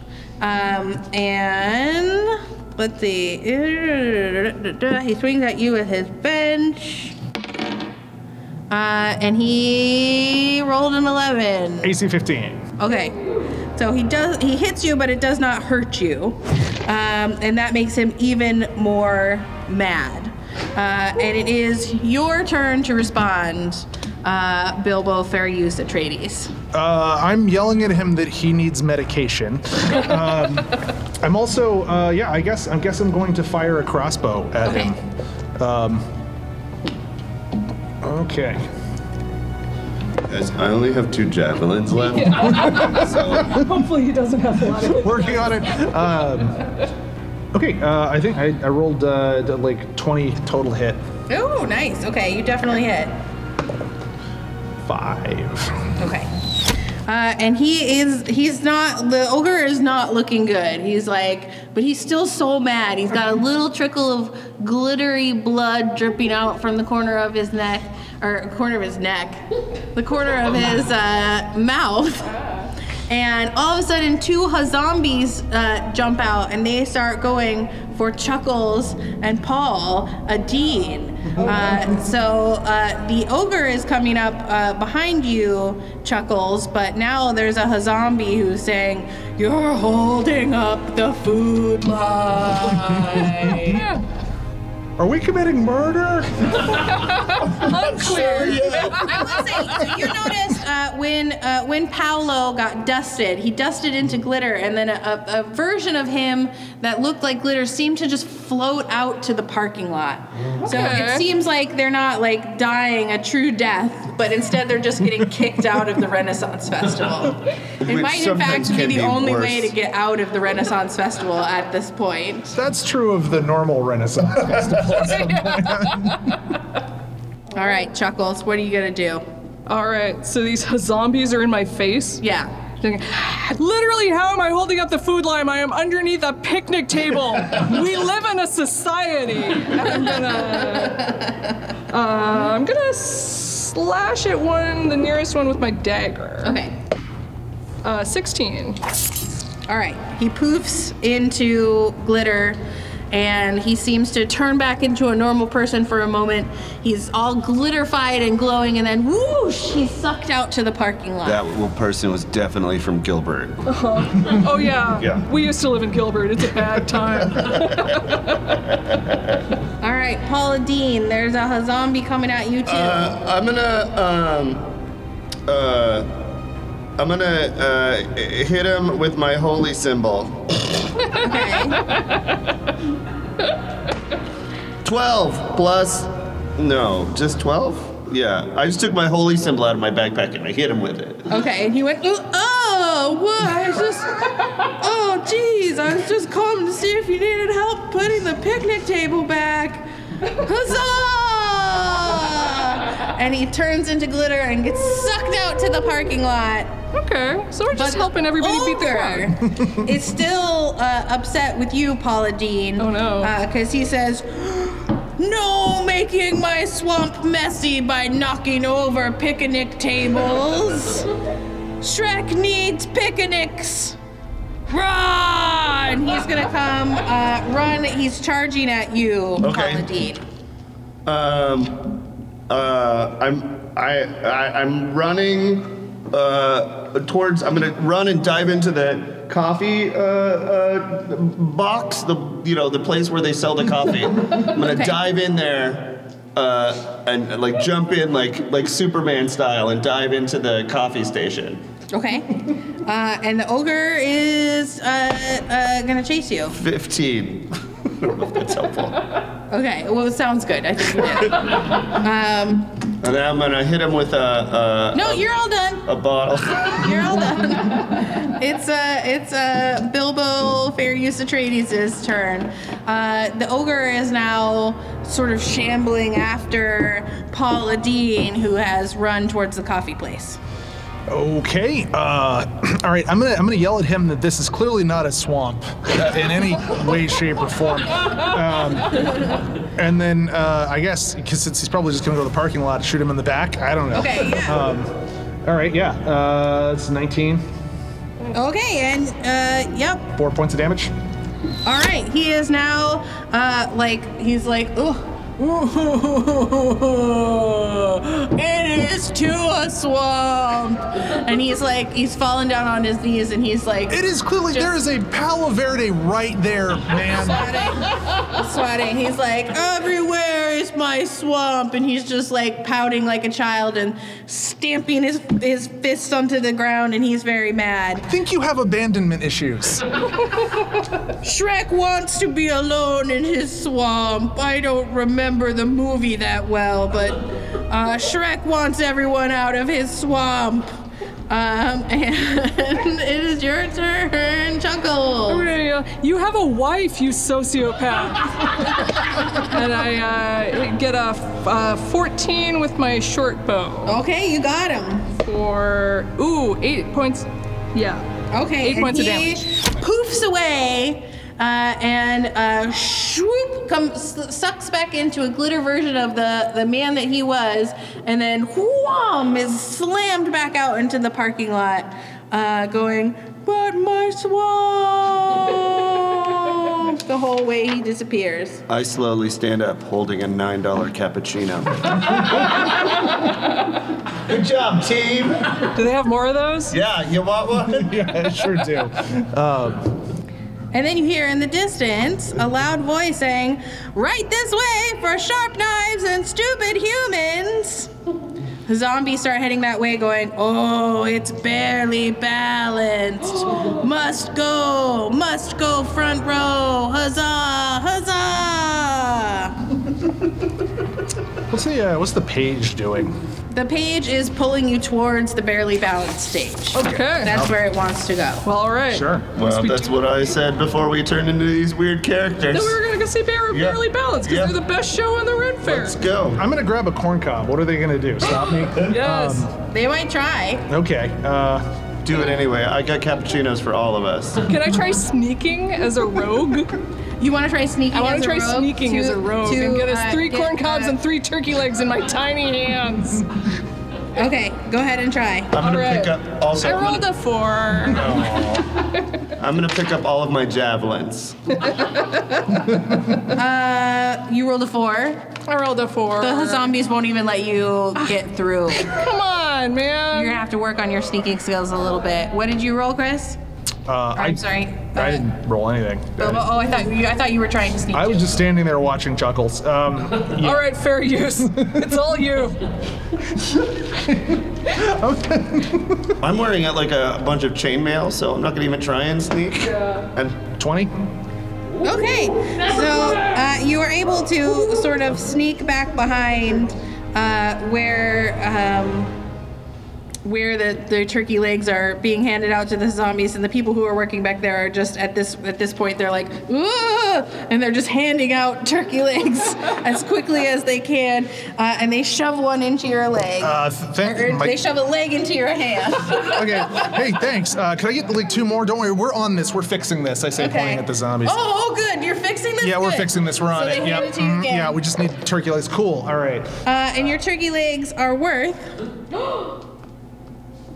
Um, and let's see. He swings at you with his bench. Uh, and he rolled an 11. AC 15. Okay. So he does he hits you, but it does not hurt you. Um, and that makes him even more mad. Uh, and it is your turn to respond, uh, Bilbo Fair Use Atreides. Uh, I'm yelling at him that he needs medication. Um, I'm also, uh, yeah, I guess, I guess I'm going to fire a crossbow at Okay. him. Um, okay. Guys, I only have two javelins left. [laughs] so Hopefully he doesn't have a lot of [laughs] Working on it. Um, okay, uh, I think I, I rolled uh, the, like 20 total hit. Oh, nice. Okay, you definitely hit. Five. Okay. Uh, and he is, he's not, the ogre is not looking good. He's like, but he's still so mad. He's got a little trickle of glittery blood dripping out from the corner of his neck, or corner of his neck, the corner of his uh, mouth. And all of a sudden, two zombies uh, jump out and they start going for Chuckles and Paul, a Dean. Uh, so uh, the ogre is coming up uh, behind you, Chuckles, but now there's a zombie who's saying, You're holding up the food line. [laughs] Are we committing murder? [laughs] I will say, so you noticed uh, when uh, when Paolo got dusted, he dusted into glitter, and then a, a, a version of him that looked like glitter seemed to just float out to the parking lot. So Okay. it seems like they're not like dying a true death, but instead they're just getting kicked out of the Renaissance Festival. It Which might in sometimes fact be can the be only worse. way to get out of the Renaissance Festival at this point. That's true of the normal Renaissance festival. [laughs] [laughs] All right, Chuckles, what are you gonna do? All right, so these [laughs] zombies are in my face. Yeah. Literally, how am I holding up the food line? I am underneath a picnic table. [laughs] we live in a society. I'm gonna, uh, I'm gonna slash at one, the nearest one, with my dagger. Okay. Uh, 16. All right. He poofs into glitter and he seems to turn back into a normal person for a moment. He's all glitterfied and glowing, and then whoosh, he's sucked out to the parking lot. that little person was definitely from Gilbert. [laughs] Oh yeah. Yeah. We used to live in Gilbert. It's a bad time. [laughs] All right, Paula Dean, there's a zombie coming at you too. Uh, I'm gonna um uh I'm gonna uh hit him with my holy symbol. Okay. [laughs] 12 plus. No, just 12? Yeah. I just took my holy symbol out of my backpack and I hit him with it. Okay, and he went, "Ooh, oh, what? I was just, oh, geez, I was just calling to see if you needed help putting the picnic table back. Huzzah! And he turns into glitter and gets sucked out to the parking lot. Okay, so we're just helping everybody beat the crowd. Ogre is still uh, upset with you, Paula Dean. Oh, no. Because he says, No making my swamp messy by knocking over picnic tables. Shrek needs picnics. Run! He's gonna come uh, run. He's charging at you, Okay. Paula Dean. Um, uh, I'm I, I I'm running uh towards. I'm gonna run and dive into the coffee uh, uh box. The you know the place where they sell the coffee. [laughs] I'm gonna Okay. dive in there. Uh, and, and, like jump in like like Superman style and dive into the coffee station. Okay. Uh, and the ogre is uh, uh, gonna chase you. Fifteen. I don't know if that's helpful. Okay. Well, it sounds good. I think you did. Um, And then I'm gonna hit him with a a, no, you're all done. a bottle. [laughs] You're all done. it's uh, it's uh, Bilbo Fair Use Atreides' turn. Uh, the ogre is now sort of shambling after Paula Dean, who has run towards the coffee place. Okay. Uh, [clears throat] all right. I'm gonna I'm gonna yell at him that this is clearly not a swamp uh, in any way, shape, or form. Um, and then uh, I guess because since he's probably just gonna go to the parking lot, shoot him in the back. I don't know. Okay, yeah. Um, all right. Yeah. Uh, it's 19. Okay, and uh, yep. Four points of damage. All right, he is now uh, like he's like, oh. [laughs] It is to a swamp, and he's like he's falling down on his knees, and he's like It is clearly Just- there is a Palo Verde right there, man. sweating, sweating. He's like, everywhere is my swamp, and he's just like pouting like a child and stamping his his fist onto the ground, and he's very mad. I think you have abandonment issues. [laughs] Shrek wants to be alone in his swamp. I don't remember the movie that well, but uh, Shrek wants everyone out of his swamp. Um, [laughs] and it is your turn, Chuckle. Uh, you have a wife, you sociopath. [laughs] and I uh, get a f- uh, 14 with my short bow Okay, you got him. for ooh eight points. Yeah. Okay, Eight points of damage. Poofs away. Uh, and uh, swoop comes sucks back into a glitter version of the, the man that he was, and then wham is slammed back out into the parking lot, uh, going, "But my swamp!" the whole way he disappears. I slowly stand up, holding a nine dollar cappuccino. Good job, team. Do they have more of those? Yeah, you want one? [laughs] yeah, I sure do. [laughs] And then you hear in the distance a loud voice saying, Right this way for sharp knives and stupid humans. Zombies start heading that way, going, Oh, it's barely balanced. Must go, must go front row. Huzzah, huzzah. What's the uh, what's the page doing? The page is pulling you towards the barely balanced stage. Okay. That's where it wants to go. well, all right. Sure. Well, that's what I said before we turned into these weird characters. Then we were gonna go see Bear Yeah. Barely Balanced because Yeah. they're the best show on the Ren Fair. Let's go. I'm gonna grab a corn cob. What are they gonna do? Stop me? [laughs] Yes. They might try. Okay. Uh, Do it anyway. I got cappuccinos for all of us. Can I try sneaking as a rogue? [laughs] You want to try sneaking I want to try rogue sneaking to- as a rogue to, and get us uh, three get, corn cobs uh, and three turkey legs in my tiny hands. Okay, go ahead and try. I'm gonna Alright. pick up also. I I'm rolled gonna, a four. I'm gonna pick up all of my javelins. [laughs] Uh, you rolled a four. I rolled a four. The zombies won't even let you get through. [laughs] Come on, man. You're gonna have to work on your sneaking skills a little bit. What did you roll, Chris? uh, I'm I, sorry. I didn't roll anything. Oh, oh, I thought you. I thought you were trying to sneak. I was too. just standing there watching Chuckles. Um, yeah. All right, fair use. it's all you. [laughs] I'm wearing uh, like a bunch of chainmail, so I'm not gonna even try and sneak. Yeah. And 20? Okay, so uh, you are able to sort of sneak back behind uh, where um, where the, the turkey legs are being handed out to the zombies, and the people who are working back there are just at this at this point they're like, Ooh! and they're just handing out [laughs] turkey legs [laughs] as quickly as they can, uh, and they shove one into your leg. Uh, thank or my- they shove a leg into your hand. [laughs] Okay. Hey, thanks. Uh, can I get like two more? Don't worry, we're on this. We're fixing this. I say, pointing at the zombies. Oh, oh, good. You're fixing this. yeah, we're fixing this. We're on so it. Yep. it Mhm. Yeah, we just need turkey legs. Cool. All right. Uh, and your turkey legs are worth. [gasps] [gasps] [gasps]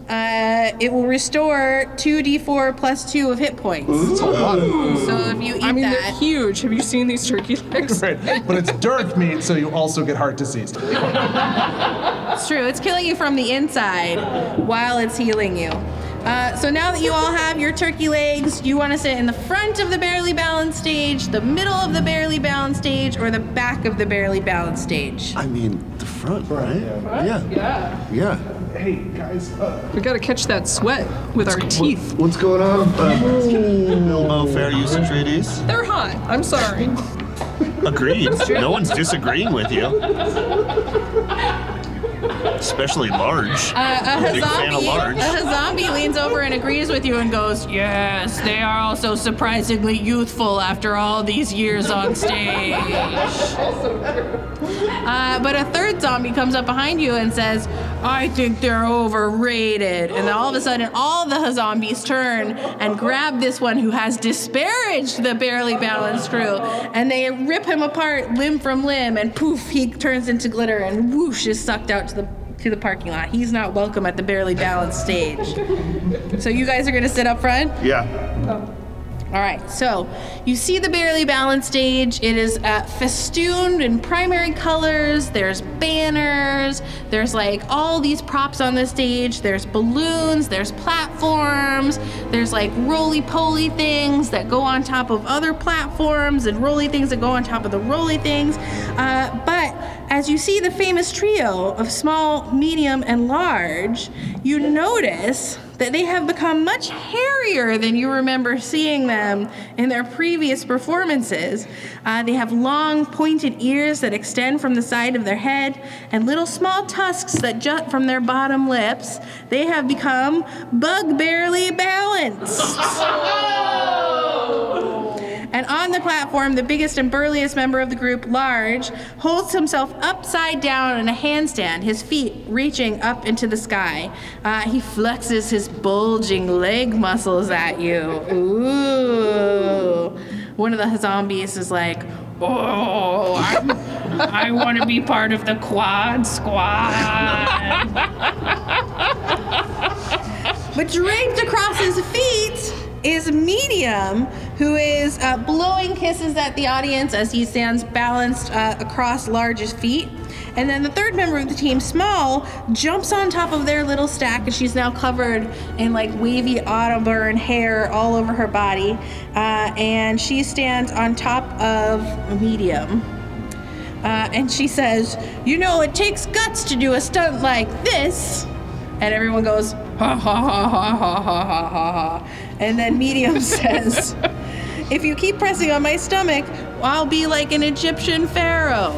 Uh, it will restore 2d4 plus 2 of hit points. It's a lot. So if you eat I mean, they're that. huge. Have you seen these turkey [laughs] legs? Right. But it's dark meat, so you also get heart disease. It's true. It's killing you from the inside while it's healing you. Uh, so now that you all have your turkey legs, you want to sit in the front of the barely balanced stage, the middle of the barely balanced stage, or the back of the barely balanced stage? I mean, the front, right? Yeah. Yeah. Yeah. Hey guys. Uh, We gotta catch that sweat with our teeth. What's going on? Uh, no fair use Atreides. They're hot. I'm sorry. Agreed. No one's disagreeing with you. [laughs] Especially large. Uh, a Big fan of zombie, large. a zombie leans over and agrees with you and goes, "Yes, they are also surprisingly youthful after all these years on stage." [laughs] [laughs] Uh, but a third zombie comes up behind you and says, "I think they're overrated." And then all of a sudden, all the zombies turn and grab this one who has disparaged the barely balanced crew, and they rip him apart limb from limb, and poof, he turns into glitter and whoosh is sucked out to the to the parking lot. He's not welcome at the barely balanced stage. So you guys are gonna sit up front. Yeah. All right, so you see the barely balanced stage. It is uh, festooned in primary colors. There's banners. There's like all these props on the stage. There's balloons. There's platforms. There's like roly poly things that go on top of other platforms and roly things that go on top of the roly things. Uh, but as you see the famous trio of small, medium, and large, you notice that they have become much hairier than you remember seeing them in their previous performances. Uh, they have long, pointed ears that extend from the side of their head and little small tusks that jut from their bottom lips. They have become bug barely balanced. [laughs] And on the platform, the biggest and burliest member of the group, Large, holds himself upside down in a handstand, his feet reaching up into the sky. Uh, he flexes his bulging leg muscles at you. Ooh. One of the zombies is like, Oh, I'm, I want to be part of the quad squad. [laughs] But draped across his feet is Medium, who is uh, blowing kisses at the audience as he stands balanced uh, across Large's feet. And then the third member of the team, Small, jumps on top of their little stack, and she's now covered in like wavy autumn burn hair all over her body. Uh, and she stands on top of Medium. Uh, and she says, You know, it takes guts to do a stunt like this. And everyone goes, ha ha ha ha ha ha ha ha. And then Medium [laughs] says, If you keep pressing on my stomach, I'll be like an Egyptian pharaoh.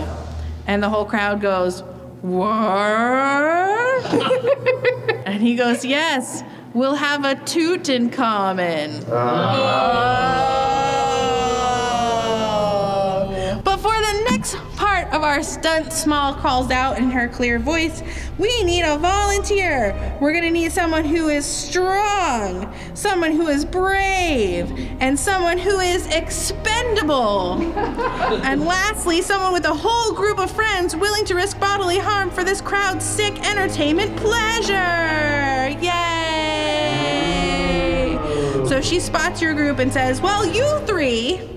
And the whole crowd goes, What? [laughs] and he goes, Yes, we'll have a toot in common. But our stunt, Small calls out in her clear voice, we need a volunteer. We're gonna need someone who is strong, someone who is brave, and someone who is expendable. [laughs] and lastly, someone with a whole group of friends willing to risk bodily harm for this crowd's sick entertainment pleasure. Yay! So she spots your group and says, Well, you three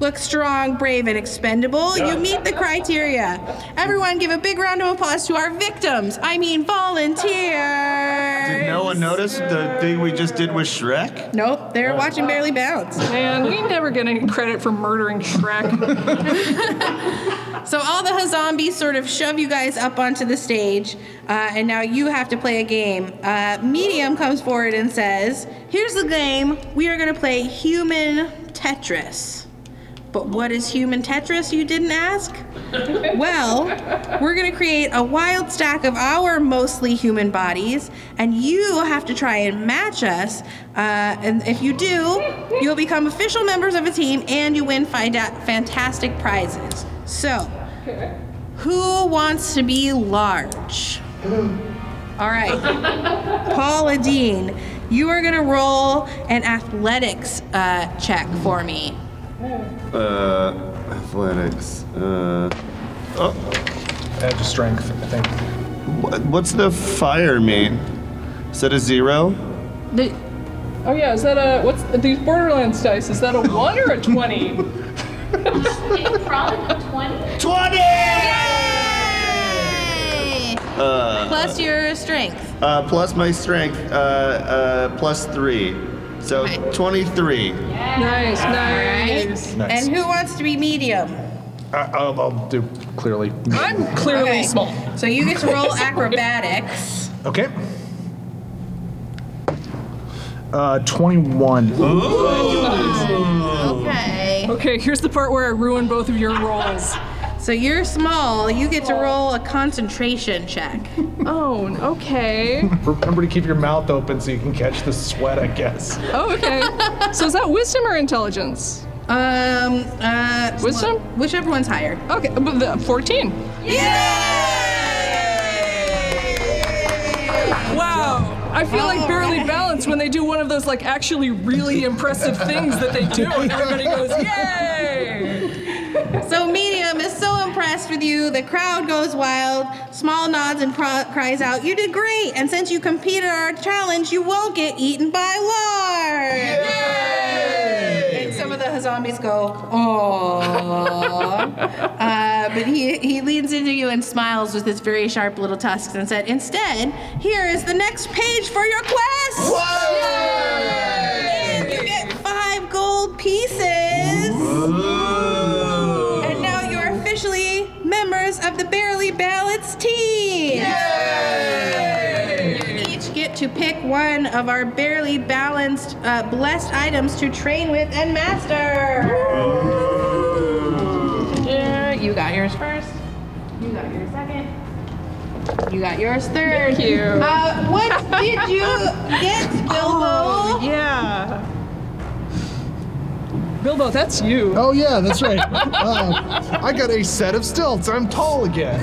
look strong, brave, and expendable. You meet the criteria. Everyone give a big round of applause to our victims. I mean, volunteers. Did no one notice the thing we just did with Shrek? Nope, they're watching Barely Bounce. Man, we never get any credit for murdering Shrek. [laughs] So all the zombies sort of shove you guys up onto the stage, uh, and now you have to play a game. Uh, Medium comes forward and says, "Here's the game. We are going to play human Tetris." But what is human Tetris, you didn't ask? Well, we're gonna create a wild stack of our mostly human bodies, and you have to try and match us. Uh, and if you do, you'll become official members of a team and you win fantastic prizes. So, who wants to be large? All right. Paula Dean, you are going to roll an athletics uh, check for me. Uh, athletics. Uh, Edge of strength, I think. wh- what's the fire mean? Is that a zero? The, Oh yeah, is that a what's these Borderlands dice? Is that a one or a twenty? It's probably a 20. 20! Uh, Plus your strength. uh, plus my strength, uh, uh, plus three. So Okay. 23. Nice, nice. Nice. And who wants to be medium? I, I'll, I'll do clearly. I'm clearly Okay. small. So you get to roll [laughs] acrobatics. Okay. Uh, 21. Okay. Okay, here's the part where I ruin both of your rolls. So you're small. You get to roll a concentration check. [laughs] Oh, okay. Remember to keep your mouth open so you can catch the sweat, I guess. Oh, okay. So is that wisdom or intelligence? Um. Uh. Wisdom? Whichever one's higher. Okay, but the 14. Wow. I feel like barely balanced when they do one of those like actually really impressive things that they do and everybody goes, [laughs] "Yay!" So medium is so impressed with you, the crowd goes wild. Small nods and pro- cries out, "You did great!" And since you competed our challenge, you won't get eaten by large. And some of the zombies go, "Oh." [laughs] uh, but he he leans into you and smiles with his very sharp little tusks and said, "Instead, here is the next page for your quest." And you get five gold pieces. Members of the Barely Balanced team. You each get to pick one of our barely balanced, uh, blessed items to train with and master. Uh, You got yours first. You got yours second. You got yours third. Thank you. Uh, what did you get, [laughs] Bilbo? Yeah. Bilbo, that's you. Oh, yeah, that's right. Uh, I got a set of stilts. I'm tall again.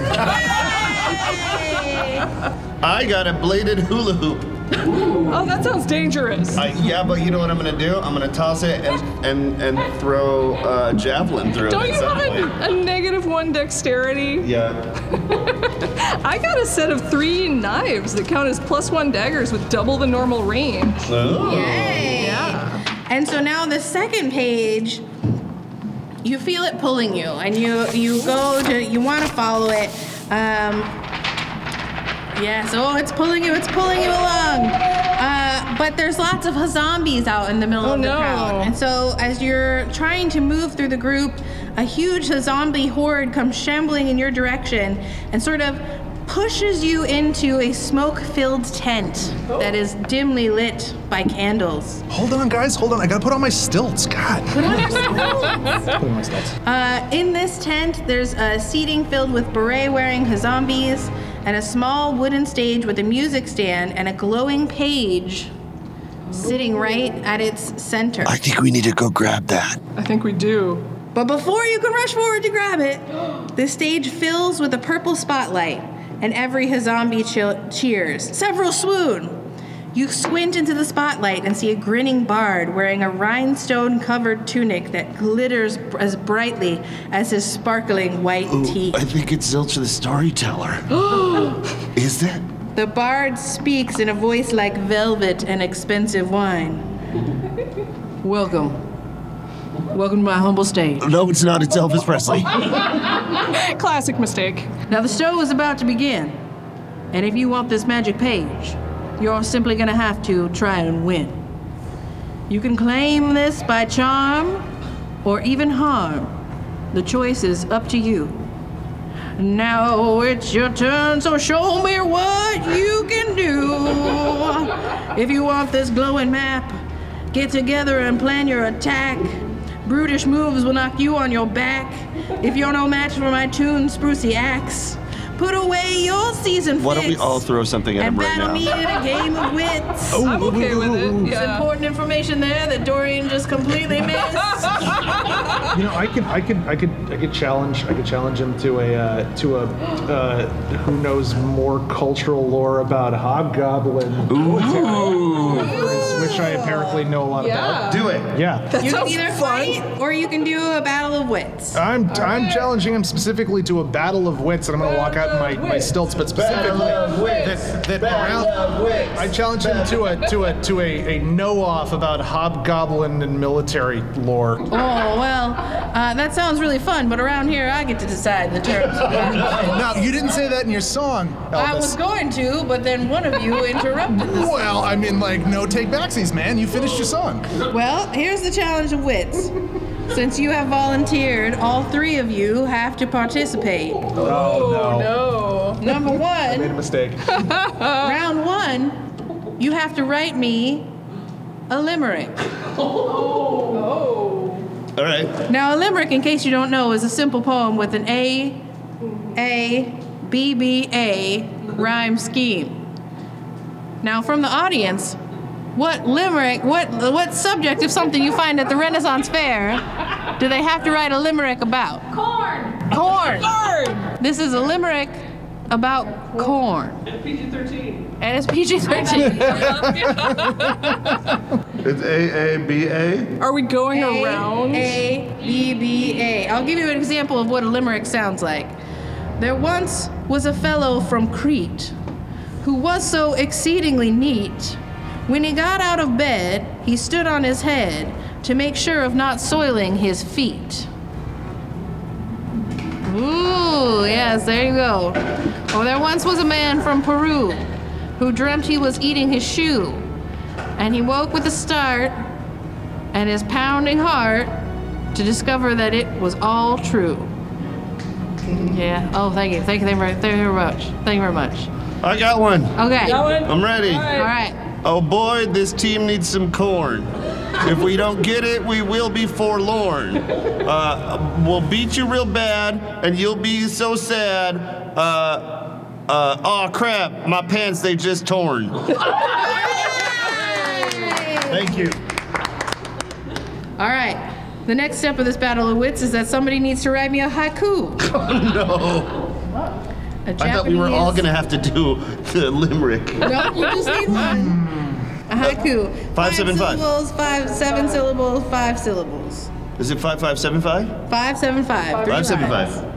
I got a bladed hula hoop. Oh, that sounds dangerous. I, yeah, but you know what I'm gonna do? I'm gonna toss it and and, and throw uh, javelin through it. Don't it. you at some have a, a negative one dexterity? Yeah. [laughs] I got a set of three knives that count as plus one daggers with double the normal range. Oh. Yay. Yeah. And so now the second page, you feel it pulling you, and you you go to you want to follow it. Um, yes, oh, it's pulling you, it's pulling you along. Uh, but there's lots of zombies out in the middle Oh, of the no. crowd, and so as you're trying to move through the group, a huge zombie horde comes shambling in your direction and sort of pushes you into a smoke-filled tent that is dimly lit by candles. Hold on, guys. Hold on. I gotta put on my stilts. God. Put on my stilts. Uh, in this tent, there's a seating filled with beret-wearing zombies and a small wooden stage with a music stand and a glowing page sitting right at its center. I think we need to go grab that. I think we do. But before you can rush forward to grab it, [gasps] the stage fills with a purple spotlight, and every zombie chil- cheers. Several swoon. You squint into the spotlight and see a grinning bard wearing a rhinestone covered tunic that glitters br- as brightly as his sparkling white teeth. I think it's Zilch the storyteller. [gasps] Is it? The bard speaks in a voice like velvet and expensive wine. Welcome. Welcome to my humble stage. No, it's not. It's Elvis Presley. [laughs] Classic mistake. Now the show is about to begin, and if you want this magic page, you're simply gonna have to try and win. You can claim this by charm or even harm. The choice is up to you. Now it's your turn, so show me what you can do. If you want this glowing map, get together and plan your attack. Brutish moves will knock you on your back. If you're no match for my tune, sprucey axe. Put away your season Why don't we fix all throw something at and him right battle now? me in a game of wits. [laughs] I'm okay with it. There's Yeah. important information there that Dorian just completely [laughs] missed. [laughs] You know, I could, I could, I could, I could challenge, I could challenge him to a, uh, to a, uh, who knows more cultural lore about hobgoblin, military, which I apparently know a lot Yeah. about. Do it. Yeah, you can either fun. fight or you can do a battle of wits. I'm, I'm challenging him specifically to a battle of wits, and I'm gonna walk out in my, my stilts, but specifically that, that around, I challenge him to a, to a, to a, a know-off about hobgoblin and military lore. Oh, well, uh, that sounds really fun, but around here I get to decide the terms of [laughs] it. No, you didn't say that in your song, Elvis. I was going to, but then one of you interrupted this. Well, I mean, like, no take backsies, man. You finished your song. Well, here's the challenge of wits. Since you have volunteered, all three of you have to participate. Oh, No. Number [laughs] 1. Made a one, mistake. [laughs] round one, you have to write me a limerick. Oh. All right. Now, a limerick, in case you don't know, is a simple poem with an A, A, B, B, A rhyme scheme. Now, from the audience, what limerick, what what subject of something you find at the Renaissance Fair do they have to write a limerick about? Corn. Corn. Corn. This is a limerick about corn. And it's PG 13. [laughs] It's A A B A. Are we going around? A B B A. I'll give you an example of what a limerick sounds like. There once was a fellow from Crete who was so exceedingly neat. When he got out of bed, he stood on his head to make sure of not soiling his feet. Ooh, yes, there you go. Oh, there once was a man from Peru who dreamt he was eating his shoe. And he woke with a start and his pounding heart to discover that it was all true. Yeah. Oh, thank you. Thank you very, thank you very much. Thank you very much. I got one. Okay. All I'm ready. right. Oh boy, this team needs some corn. If we don't get it, we will be forlorn. Uh, we'll beat you real bad, and you'll be so sad. Uh, uh, oh crap, my pants, they just torn. Thank you. All right. The next step of this battle of wits is that somebody needs to write me a haiku. [laughs] Oh no. A I thought we were all Japanese- gonna have to do the limerick. [laughs] No, you just need one. Hmm. A haiku. Five, seven, five. syllables, five, seven syllables, five syllables. Is it 5575? Five, seven, five. Three 575.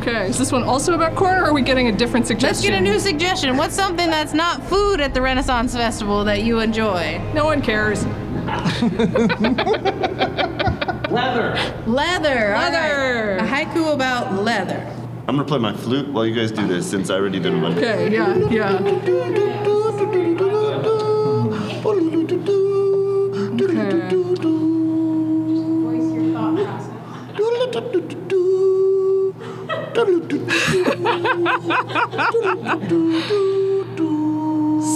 Okay. Is this one also about corn, or are we getting a different suggestion? Let's get a new suggestion. What's something that's not food at the Renaissance Festival that you enjoy? No one cares. [laughs] Leather. All Leather. right. A haiku about leather. I'm gonna play my flute while you guys do this since I already did one. Okay. Yeah. Yeah. Voice your thought process.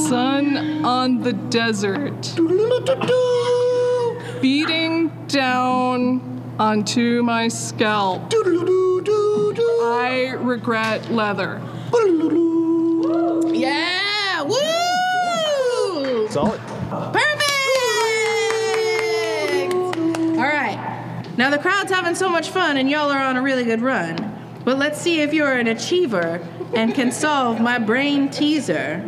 Sun on the desert, beating down onto my scalp. I regret leather. Yeah! Woo! Solid. Perfect! All right. Now the crowd's having so much fun and y'all are on a really good run. But let's see if you're an achiever and can solve my brain teaser.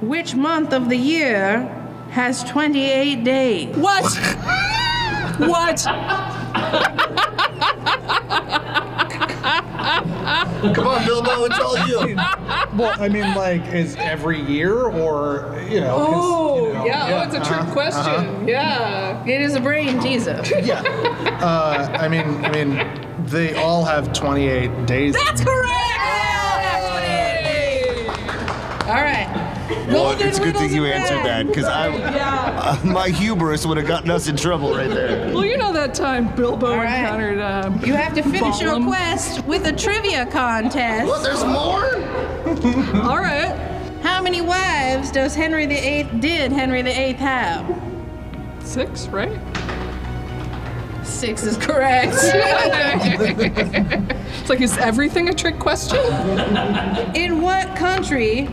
Which month of the year has 28 days? What? what? [laughs] Come on, Bilbo, it's all you. Well, I mean, like, is every year or, you know? 'cause, Oh, you know, yeah. Oh, it's a trick uh-huh, question. Yeah. It is a brain teaser. Yeah. Uh, I mean, I mean, they all have 28 days. That's correct. All right. Well, it's a good thing you answered that because I, uh, [laughs] my hubris would have gotten us in trouble right there. Well, you know that time Bilbo right. encountered. Um, You have to finish your quest with a trivia contest. What? There's more? [laughs] All right. How many wives does Henry VIII did Henry VIII have? Six, right? Six is correct. [laughs] It's like, is everything a trick question? In what country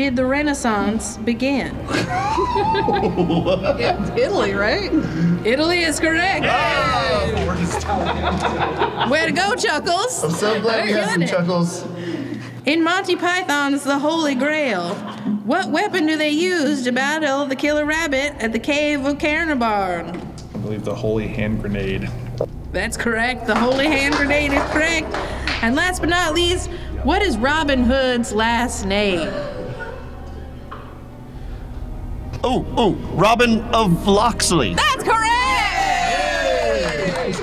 did the Renaissance begin? [laughs] Italy, right? Italy is correct. Oh, Way to go, Chuckles. I'm so glad you have some it. chuckles. In Monty Python's The Holy Grail, what weapon do they use to battle the killer rabbit at the cave of Caerbannog? I believe the holy hand grenade. That's correct. The holy hand grenade is correct. And last but not least, what is Robin Hood's last name? Oh, oh, Robin of Locksley. That's correct!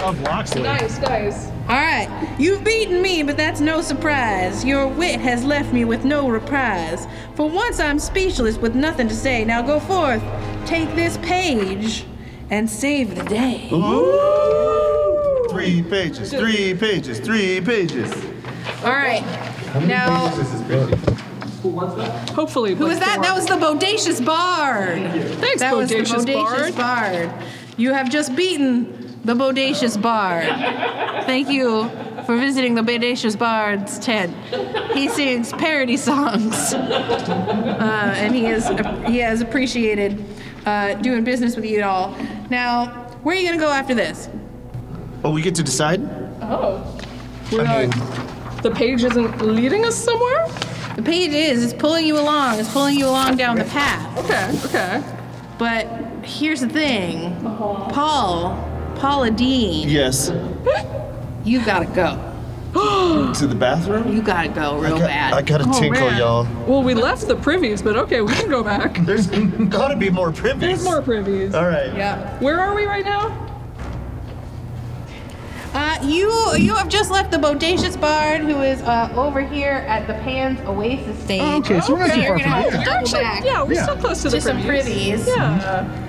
Of Loxley. Nice, nice. All right, you've beaten me, but that's no surprise. Your wit has left me with no reprise. For once I'm speechless with nothing to say. Now go forth, take this page, and save the day. Ooh. Three pages, three pages, three pages. All right, now Hopefully. who was that? That was the bodacious bard. Thanks, that was the Bodacious bodacious bard. You have just beaten the bodacious bard. Thank you for visiting the bodacious bard's tent. He sings parody songs, [laughs] uh, and he is he has appreciated uh, doing business with you all. Now, where are you gonna go after this? Oh, we get to decide? Oh. We're not. The page isn't leading us somewhere? The page is it's pulling you along. It's pulling you along down the path. Okay, okay. But here's the thing, Paul, Paula Dean, Yes. you gotta go. [gasps] To the bathroom? You gotta go real I got, bad. I got a Oh, tinkle, man. y'all. Well, we left the privies, but okay, we can go back. There's gotta be more privies. There's more privies. All right. yeah. Where are we right now? Uh, you you have just left the bodacious bard, who is uh, over here at the Pan's Oasis stage. Oh, okay, so we're not So too you're far gonna from have to here. double Actually, back. yeah, we're Yeah. still close to To the some privies. privies. Yeah.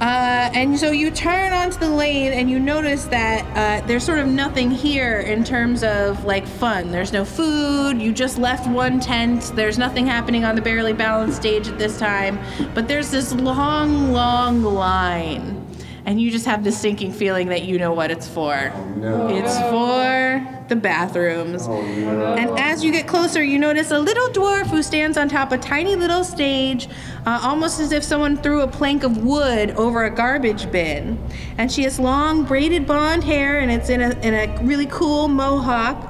Uh, and so you turn onto the lane and you notice that uh, there's sort of nothing here in terms of like fun. There's no food. You just left one tent. There's nothing happening on the barely balanced stage at this time. But there's this long, long line. And you just have this sinking feeling that you know what it's for. It's for the bathrooms. And as you get closer, you notice a little dwarf who stands on top of a tiny little stage, uh, almost as if someone threw a plank of wood over a garbage bin. And she has long braided blonde hair, and it's in a, in a really cool mohawk.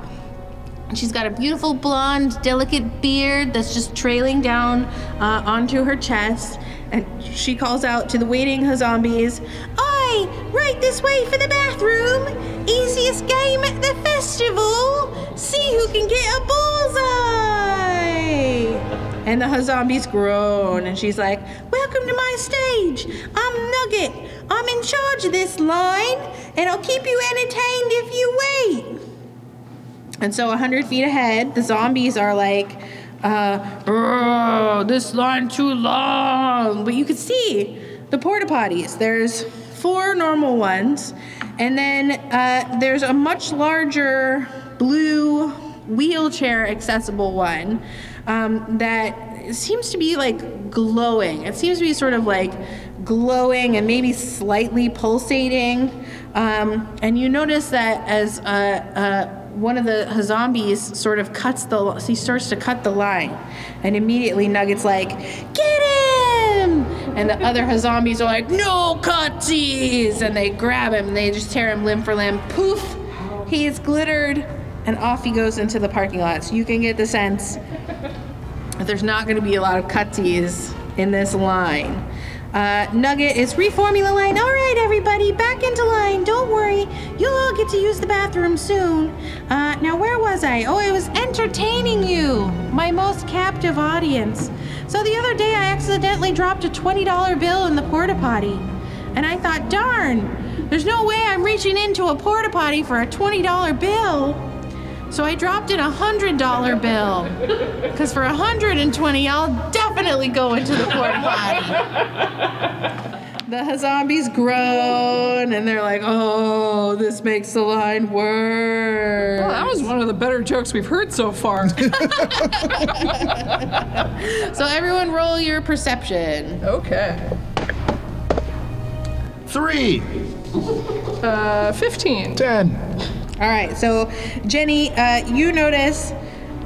And She's got a beautiful blonde, delicate beard that's just trailing down uh, onto her chest. And she calls out to the waiting zombies, Oi, right this way for the bathroom. Easiest game at the festival. See who can get a bullseye. And the zombies groan, and she's like, Welcome to my stage. I'm Nugget. I'm in charge of this line, and I'll keep you entertained if you wait. And so, 100 feet ahead, the zombies are like, uh, "Oh, this line too long. But you can see the porta potties. There's four normal ones, and then uh, there's a much larger blue wheelchair accessible one um, that seems to be like glowing. It seems to be sort of like glowing and maybe slightly pulsating. Um, and you notice that as uh, uh, one of the zombies sort of cuts the, he starts to cut the line, and immediately Nugget's like, "Get him!" And the other zombies are like, "No cutsies!" And they grab him, and they just tear him limb for limb. Poof! He is glittered, and off he goes into the parking lot. So you can get the sense that there's not going to be a lot of cutsies in this line. Uh, Nugget is reforming the line. All right, everybody, back into line. Don't worry. You'll all get to use the bathroom soon. Uh, now, where was I? Oh, I was entertaining you, my most captive audience. So the other day, I accidentally dropped a $20 bill in the porta potty. And I thought, darn, there's no way I'm reaching into a porta potty for a $20 bill. So I dropped in a hundred dollar bill. Cause for a hundred and twenty, I'll definitely go into the porta potty. The zombies groan and they're like, oh, this makes the line worse. Well, that was one of the better jokes we've heard so far. [laughs] So everyone roll your perception. okay. Three. Uh, 15. Ten. All right, so Jenny, uh, you notice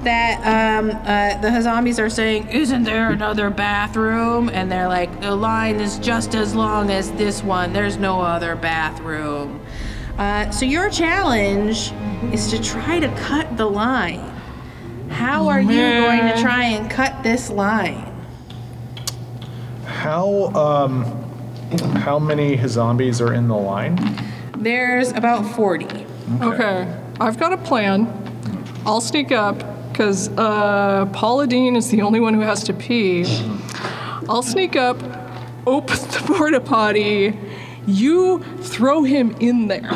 that um, uh, the zombies are saying, "Isn't there another bathroom?" And they're like, "The line is just as long as this one. There's no other bathroom." Uh, so your challenge is to try to cut the line. How are you going to try and cut this line? How um, how many zombies are in the line? There's about forty. Okay, I've got a plan. I'll sneak up because uh, Paula Dean is the only one who has to pee. I'll sneak up, open the porta potty. You throw him in there [laughs]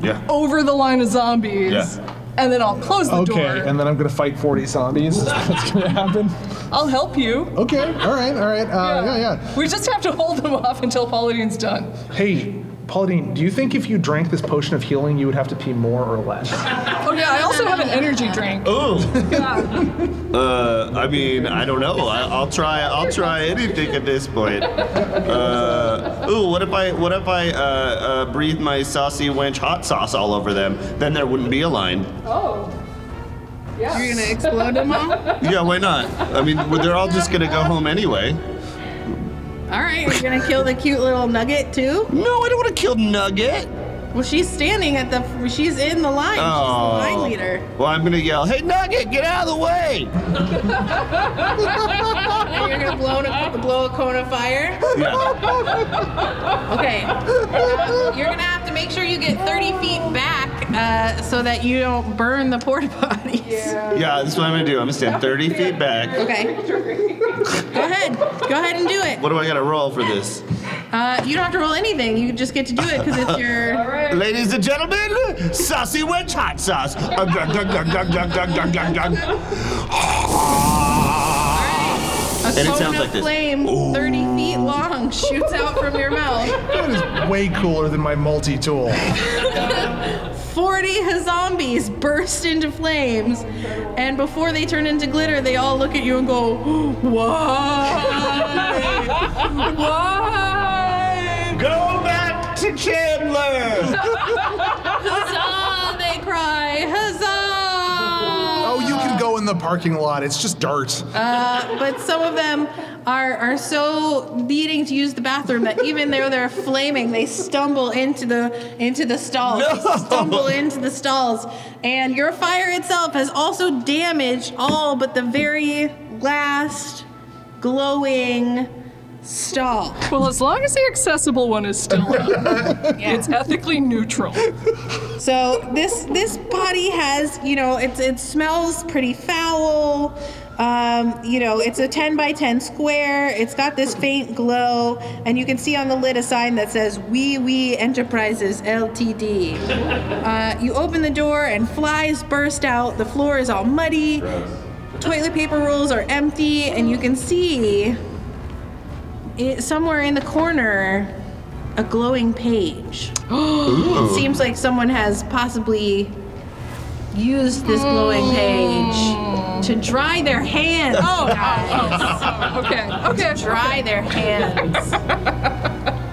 Yeah. over the line of zombies, Yeah. and then I'll close the door. Okay, and then I'm gonna fight 40 zombies. [laughs] Is that what's gonna happen? I'll help you. Okay, all right, all right. Uh, yeah, yeah. We just have to hold them off until Paula Dean's done. Hey, Pauline, do you think if you drank this potion of healing, you would have to pee more or less? [laughs] Oh yeah, I also have an energy drink. Ooh. Yeah. [laughs] Uh, I mean, I don't know. I, I'll try. I'll try anything at this point. Uh, ooh, what if I what if I uh, uh, breathe my saucy wench hot sauce all over them? Then there wouldn't be a line. Oh. Yeah. You're gonna explode them all? [laughs] Yeah, why not? I mean, they're all just gonna go home anyway. All right, you're gonna kill the cute little nugget too? No, I don't want to kill Nugget. Well, she's standing at the. She's in the line. She's the oh. line leader. Well, I'm gonna yell, "Hey, Nugget, get out of the way!" And [laughs] you're gonna blow a, blow a cone of fire. Yeah. Okay. [laughs] You're gonna have to make sure you get 30 feet back uh, so that you don't burn the porta potties. Yeah, that's what I'm gonna do. I'm gonna stand 30 feet back. Okay. Go ahead. Go ahead and do it. What do I gotta roll for this? Uh, you don't have to roll anything. You just get to do it because it's your. [laughs] Ladies and gentlemen, saucy wedge hot sauce. Uh, glug, glug, glug, glug, glug, glug, glug, glug, glug. A And it sounds of like this. flame 30 feet oh. long shoots out from your mouth. [laughs] That is way cooler than my multi-tool. 40 zombies burst into flames, and before they turn into glitter, they all look at you and go, Why? Why? Go back to Chandler. [laughs] in the parking lot. It's just dirt. Uh, but some of them are, are so needing to use the bathroom that even though they're flaming, they stumble into the into the stalls. They stumble into the stalls. And your fire itself has also damaged all but the very last glowing stall. Well, as long as the accessible one is still up, [laughs] it's ethically neutral. So this this body has, you know, it's it smells pretty foul. Um, you know, it's a 10 by 10 square. It's got this faint glow, and you can see on the lid a sign that says "Wee Wee Enterprises Ltd." Uh, you open the door, and flies burst out. The floor is all muddy. Toilet paper rolls are empty, and you can see it, somewhere in the corner a glowing page. [gasps] It seems like someone has possibly used this glowing page to dry their hands. Oh, guys. [laughs] Okay, okay. Dry their hands. [laughs]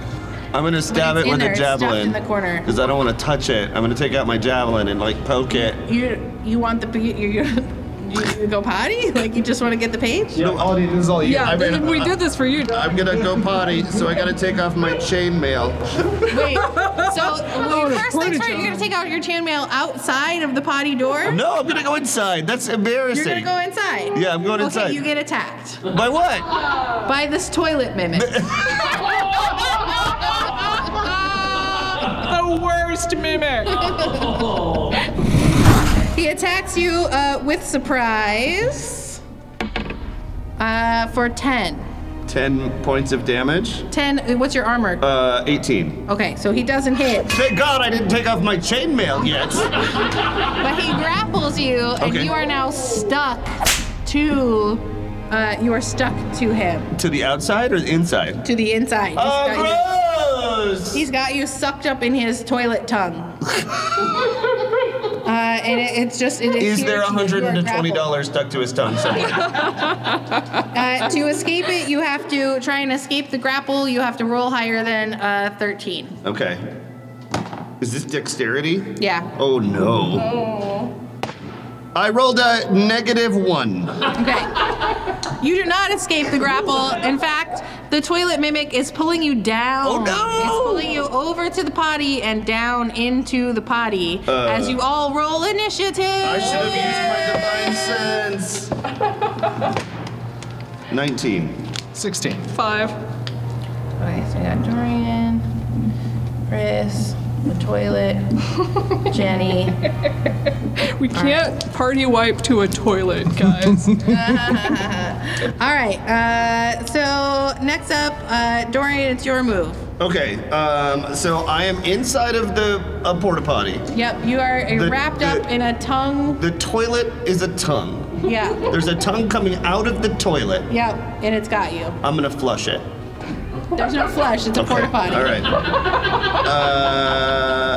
I'm gonna stab it's it in with there, a it's stuffed javelin. in the corner. Because I don't want to touch it. I'm gonna take out my javelin and like poke it. You you want the you you, you [laughs] go potty? Like you just want to get the page? No, all it is is all you. Yeah, I mean, th- we did this for you. I'm gonna go potty, so I gotta take off my chainmail. Wait. So [laughs] well, first things first, you're gonna take out your chainmail outside of the potty door. No, I'm gonna go inside. That's embarrassing. You're gonna go inside. Yeah, I'm going okay, inside. you get attacked By what? by this toilet mimic. [laughs] The worst mimic. He attacks you uh, with surprise uh, for 10. 10 points of damage. 10, what's your armor? Uh, 18. Okay, so he doesn't hit, Thank God I didn't take off my chainmail yet. but he grapples you, and Okay. you are now stuck to. Uh, you are stuck to him, to the outside or the inside? to the inside. He's got you- Oh, gross! He's got you sucked up in his toilet tongue. [laughs] uh, and it, it's just. It Is is. there adheres to you. You are grappled. $120 stuck to his tongue somewhere? [laughs] Uh, to escape it, you have to try and escape the grapple. You have to roll higher than uh, 13. Okay. Is this dexterity? Yeah. Oh no. I rolled a negative one. Okay. You do not escape the grapple. In fact, the toilet mimic is pulling you down. Oh, no! It's pulling you over to the potty and down into the potty uh. as you all roll initiative. I should have used my divine sense. 19. 16. Five. Okay, so we got Dorian, Chris, the toilet, [laughs] Jenny. We can't party wipe to a toilet, guys. [laughs] [laughs] All right. Uh, so next up, uh, Dorian, it's your move. Okay, um, so I am inside of the uh, porta potty. Yep, you are uh, The- wrapped the- up in a tongue. The toilet is a tongue. Yeah. There's a tongue coming out of the toilet. Yep, and it's got you. I'm gonna flush it. There's no flush. It's a porta potty. All right. Uh,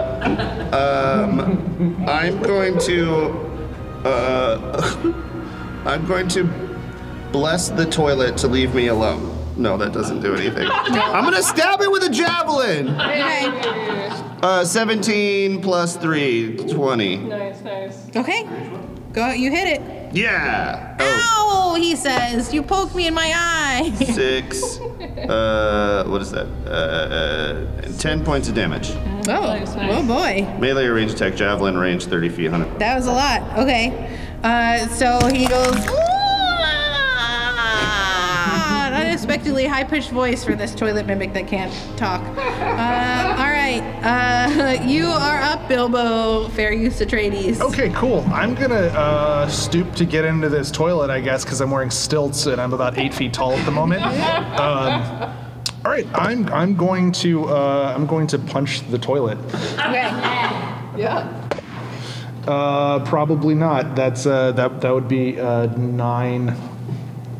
um, I'm going to. Uh, [laughs] I'm going to bless the toilet to leave me alone. No, that doesn't do anything. I'm gonna stab it with a javelin. Okay. Uh, 17 plus 3, 20. nice, nice. Okay. Go. You hit it. Yeah. Oh, Ow! He says. You poked me in my eye. [laughs] six. Uh, what is that? Uh, 10 points of damage. Oh. Nice, nice. Oh boy. Melee or range attack, javelin, range 30 feet, 100. That was a lot. Okay. Uh, so he goes. "Ah," Unexpectedly high pitched voice for this toilet mimic that can't talk. Uh, all right. Uh, [laughs] you are up, Bilbo. Fair use Atreides. Okay, cool. I'm gonna uh, stoop to get into this toilet, I guess, because I'm wearing stilts and I'm about eight feet tall at the moment. [laughs] Um, all right, I'm I'm going to uh, I'm going to punch the toilet. Okay. Yeah. Uh, probably not. That's uh, that that would be uh, nine.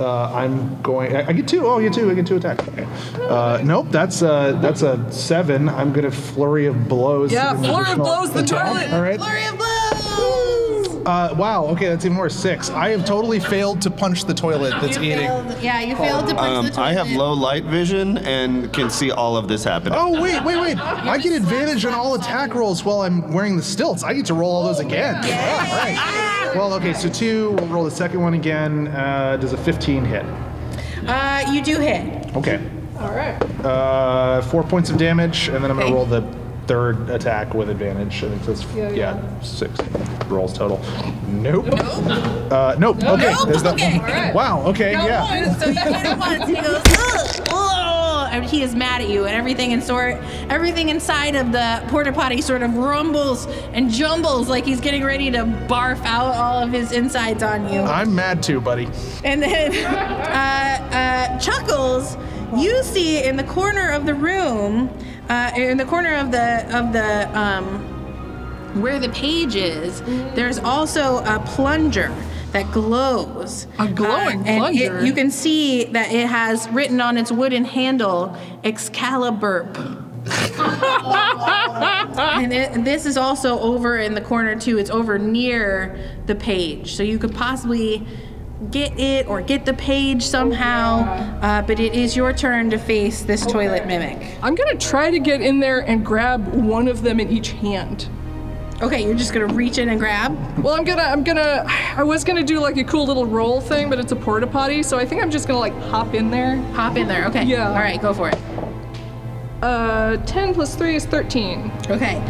Uh, I'm going. I, I get two. Oh, you two. I get two attacks. Okay. Uh, nope. That's uh, that's a seven. I'm gonna flurry of blows. Yeah, flurry of blows the attack. toilet. All right. Flurry of blows. Uh, wow. Okay, that's even worse. Six. I have totally failed to punch the toilet that's You eating. failed, yeah, you failed to punch Um, the toilet. I have low light vision and can see all of this happening. Oh wait, wait, wait! [laughs] I get advantage on all attack rolls while I'm wearing the stilts. I get to roll all those again. Yeah, all right. Well, okay, so two. We'll roll the second one again. Uh, does a 15 hit? Uh, you do hit. Okay. All right. Uh, four points of damage, and then I'm gonna Okay. roll the third attack with advantage. I think that's Yeah, yeah, yeah. six rolls total. Nope. Uh, nope. Okay. Nope, there's that okay. one. Alright. Wow. Okay. yeah. So you hit him once, he goes, ugh, ugh, and he is mad at you, and everything in sort, everything inside of the porta potty sort of rumbles and jumbles like he's getting ready to barf out all of his insides on you. I'm mad too, buddy. And then [laughs] uh, uh, Chuckles, you see in the corner of the room, uh, in the corner of the of the um, where the page is, there's also a plunger that glows. A glowing Uh, and it- plunger? you can see that it has written on its wooden handle Excalibur. [laughs] and it, this is also over in the corner too. It's over near the page, so you could possibly get it or get the page somehow. Uh, but it is your turn to face this toilet mimic. I'm gonna try to get in there and grab one of them in each hand. Okay, you're just gonna reach in and grab. Well, I'm gonna, I'm gonna, I was gonna do like a cool little roll thing, but it's a porta potty, so I think I'm just gonna like hop in there. Hop in there. Okay. Yeah. All right, go for it. Uh, 10 plus 3 is 13. Okay.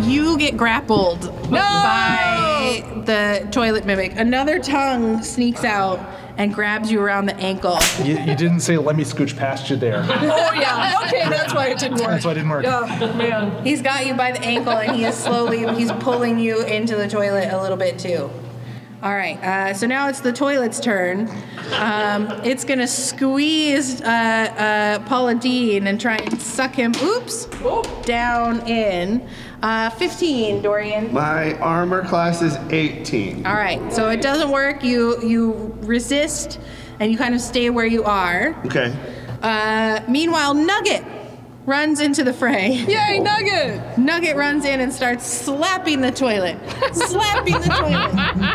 You get grappled by the toilet mimic. Another tongue sneaks out and grabs you around the ankle. You, you didn't say let me scooch past you there. [laughs] Oh, yeah. Okay, that's why it didn't work. That's why it didn't work. Yeah, man. He's got you by the ankle and he is slowly he's pulling you into the toilet a little bit too. All right, uh, so now it's the toilet's turn. Um, it's gonna squeeze uh, uh, Paula Dean and try and suck him. Oops, down in. Uh, 15, Dorian. My armor class is 18. All right, so it doesn't work. You you resist and you kind of stay where you are. Okay. Uh, meanwhile, Nugget runs into the fray. [laughs] Yay, Nugget! Nugget runs in and starts slapping the toilet, slapping the toilet,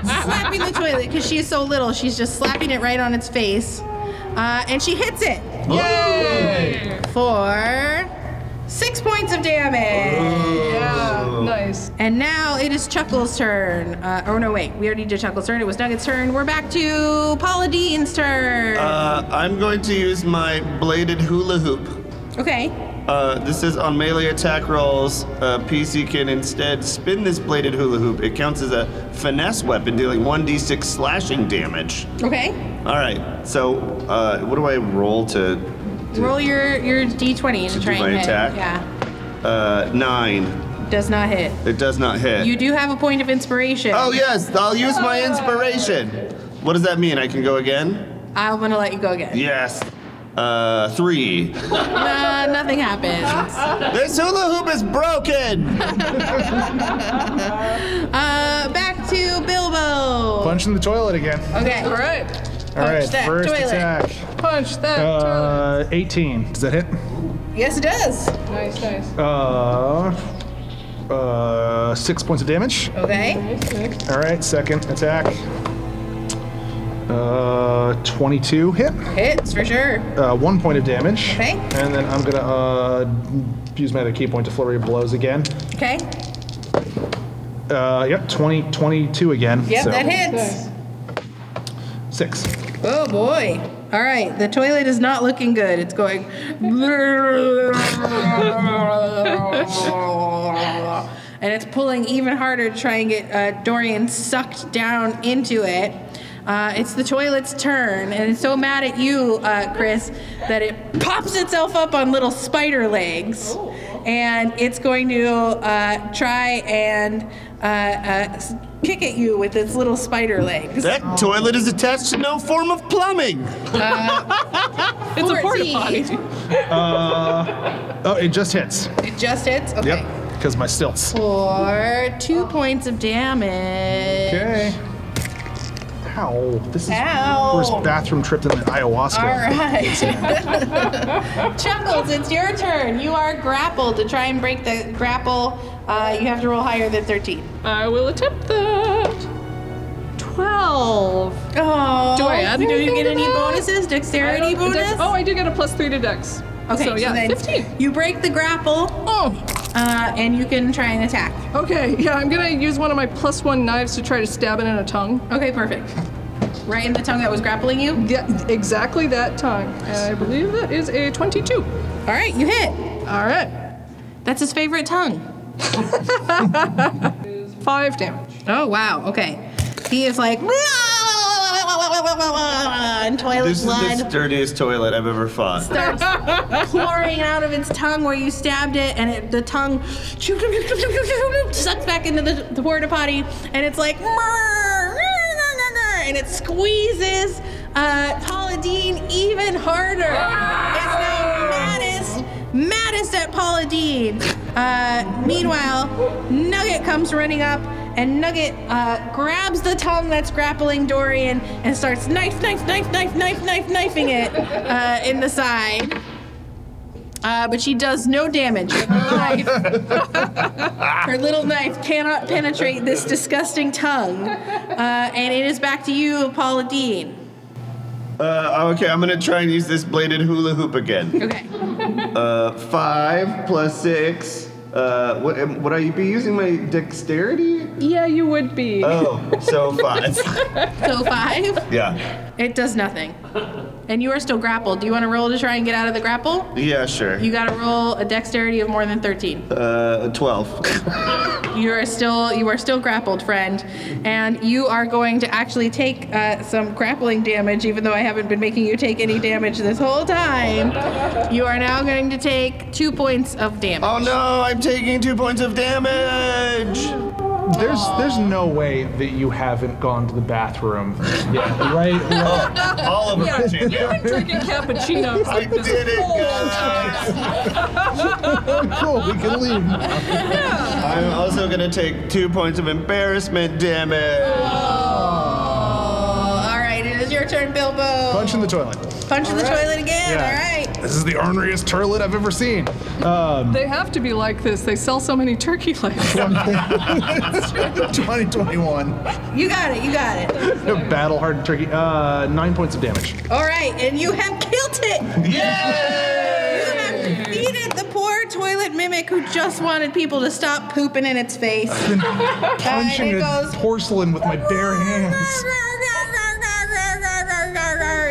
slapping the toilet because she's so little. She's just slapping it right on its face. uh, and she hits it Yay! for six points of damage. Yeah, nice. And now it is Chuckle's turn. Uh, oh no, wait, we already did Chuckle's turn. It was Nugget's turn. We're back to Paula Dean's turn. Uh, I'm going to use my bladed hula hoop. okay. Uh, this is on melee attack rolls. Uh, PC can instead spin this bladed hula hoop. It counts as a finesse weapon, dealing 1d6 slashing damage. Okay. All right. So, uh, what do I roll to? To Roll your your d20 To and do try my and hit. attack? Yeah. Uh, nine. Does not hit. It does not hit. You do have a point of inspiration. oh yes, I'll use my inspiration. What does that mean? I can go again? I'm gonna let you go again. Yes. Uh, three. Uh, nothing happens. This hula hoop is broken. [laughs] Uh, back to Bilbo. Punch in the toilet again. Okay. All right. All right, that first toilet. attack. Punch that toilet. Uh, 18. Does that hit? Yes, it does. Nice, nice. Uh, uh, six points of damage. Okay. Nice, nice. All right, second attack. Uh, 22 hit. Hits for sure. Uh, one point of damage. Okay. And then I'm gonna uh, use my other key point to flurry of blows again. Okay. Uh, yep, 20, 22 again. Yep, so that hits. Six. Oh boy. All right, the toilet is not looking good. It's going. [laughs] and it's pulling even harder to try and get uh, Dorian sucked down into it. Uh, it's the toilet's turn, and it's so mad at you, uh, Chris, that it pops itself up on little spider legs. And it's going to uh, try and uh, uh, kick at you with its little spider legs. That toilet is attached to no form of plumbing. [laughs] It's a porta 14. potty. Oh, it just hits. It just hits? Okay. Yep, because my stilts. For two points of damage. Okay. Ow. This is Ow. worse bathroom trip than the ayahuasca. All right. [laughs] Chuckles, it's your turn. You are grappled. To try and break the grapple, uh, you have to roll higher than 13. I will attempt that. 12. Oh. Do I add Do you anything get to any that? bonuses? Dexterity don't- bonus? dex- oh, I do get a plus three to dex. okay. So, yeah, then 15. You break the grapple, Oh, uh, and you can try and attack. okay. Yeah, I'm gonna use one of my plus one knives to try to stab it in a tongue. Okay, perfect. Right in the tongue that was grappling you? Yeah, exactly that tongue. And I believe that is a 22. All right, you hit. All right. That's his favorite tongue. [laughs] Five damage. Oh wow. Okay. He is like and toilet This is blood the sturdiest toilet I've ever fought. starts [laughs] pouring out of its tongue where you stabbed it, and it, the tongue sucks back into the, the porta potty, and it's like and it squeezes uh, Paula Dean even harder. It's now maddest, maddest at Paula Dean. Uh, meanwhile, Nugget comes running up, and Nugget uh, grabs the tongue that's grappling Dorian and starts knife, knife, knife, knife, knife, knife, knifing it uh, in the side. Uh, but she does no damage. Her little, knife, [laughs] her little knife cannot penetrate this disgusting tongue. Uh, and it is back to you, Paula Dean. Uh, okay, I'm gonna try and use this bladed hula hoop again. Okay. Uh, five plus six. Uh, what, am- would I be using my dexterity? Yeah, you would be. Oh, so five. [laughs] So five. yeah. It does nothing. And you are still grappled. Do you want to roll to try and get out of the grapple? Yeah, sure. You got to roll a dexterity of more than 13. Uh, 12. [laughs] You are still you are still grappled, friend, and you are going to actually take uh, some grappling damage, even though I haven't been making you take any damage this whole time. You are now going to take two points of damage. oh no, I'm taking two points of damage! There's there's no way that you haven't gone to the bathroom [laughs] yet, right? right? Oh, all of them are You've been drinking cappuccinos I like this did it, whole guys! cool, we can leave. I'm also gonna take two points of embarrassment damage. Oh, all right, it is your turn, Bilbo. Punch in the toilet. Punch in the toilet again. Yeah. All right. This is the orneriest turlet I've ever seen. Um, They have to be like this. They sell so many turkey legs. [laughs] 2021. You got it. You got it. Battle hardened turkey. Uh, nine points of damage. All right, and you have killed it. You have defeated the poor toilet mimic who just wanted people to stop pooping in its face. Punching it a goes- porcelain with my bare hands. [laughs] [laughs]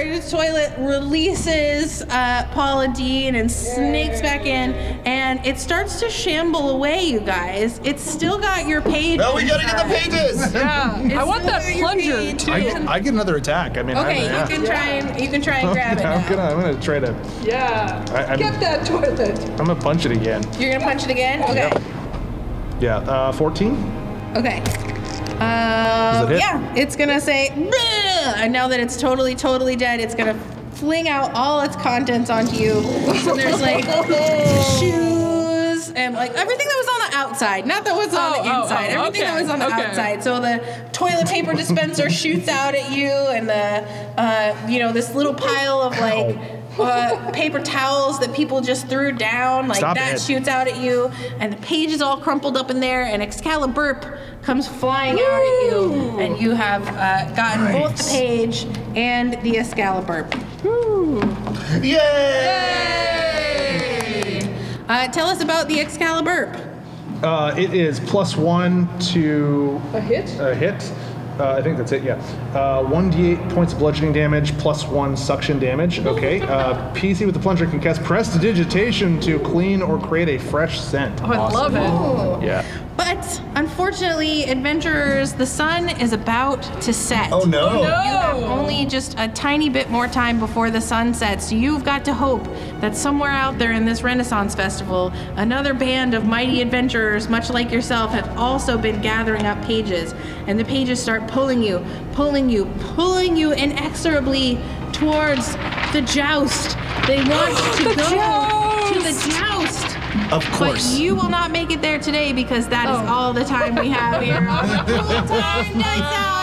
The toilet releases uh, Paula Dean and snakes back in, and it starts to shamble away, you guys. It's still got your page. No, we gotta get the pages. [laughs] Yeah, I want still that got your plunger page. too. I, I get another attack. I mean, Okay, I, yeah. you can try and you can try and [laughs] grab it. I'm now. gonna, I'm gonna try to, Yeah. I- I'm- Get that toilet. I'm gonna punch it again. You're gonna punch it again. Okay. Yeah, uh, 14. Okay. Uh, yeah, it's gonna say, "Bleh," and now that it's totally, totally dead, it's gonna fling out all its contents onto you. So there's like [laughs] shoes and like everything that was on the outside, not that was on Oh, the oh, inside, oh, everything that was on the okay. outside. So the toilet paper dispenser shoots out at you, and the, uh, you know, this little pile of like. Uh, paper towels that people just threw down, like Stop that it. shoots out at you, and the page is all crumpled up in there, and Excalibur comes flying out at you, and you have uh, gotten both the page and the Excalibur. Yay! Uh, tell us about the Excalibur. Uh, it is plus one to A hit? a hit. Uh, I think that's it. Yeah. Uh, one d8 points of bludgeoning damage plus one suction damage. Okay. Uh, PC with the plunger can cast prestidigitation to clean or create a fresh scent. Oh, I love it. Yeah. But unfortunately, adventurers, the sun is about to set. Oh no. Oh, no! You have only just a tiny bit more time before the sun sets. So you've got to hope that somewhere out there in this Renaissance Festival, another band of mighty adventurers, much like yourself, have also been gathering up pages. And the pages start pulling you, pulling you, pulling you inexorably towards the joust. They want [gasps] to The go to the joust! Joust. Of But course. you will not make it there today because that is Oh. all the time we have here on the Full-Time Dice Hour.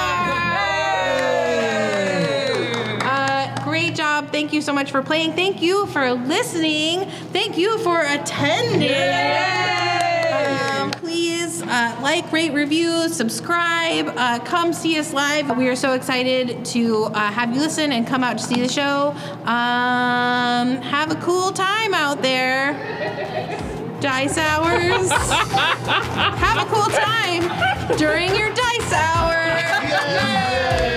Uh, great job. Thank you so much for playing. Thank you for listening. Thank you for attending. Please uh, like, rate, review, subscribe. Uh, come see us live. We are so excited to uh, have you listen and come out to see the show. Um, have a cool time out there. Dice hours. [laughs] have a cool time during your dice hour.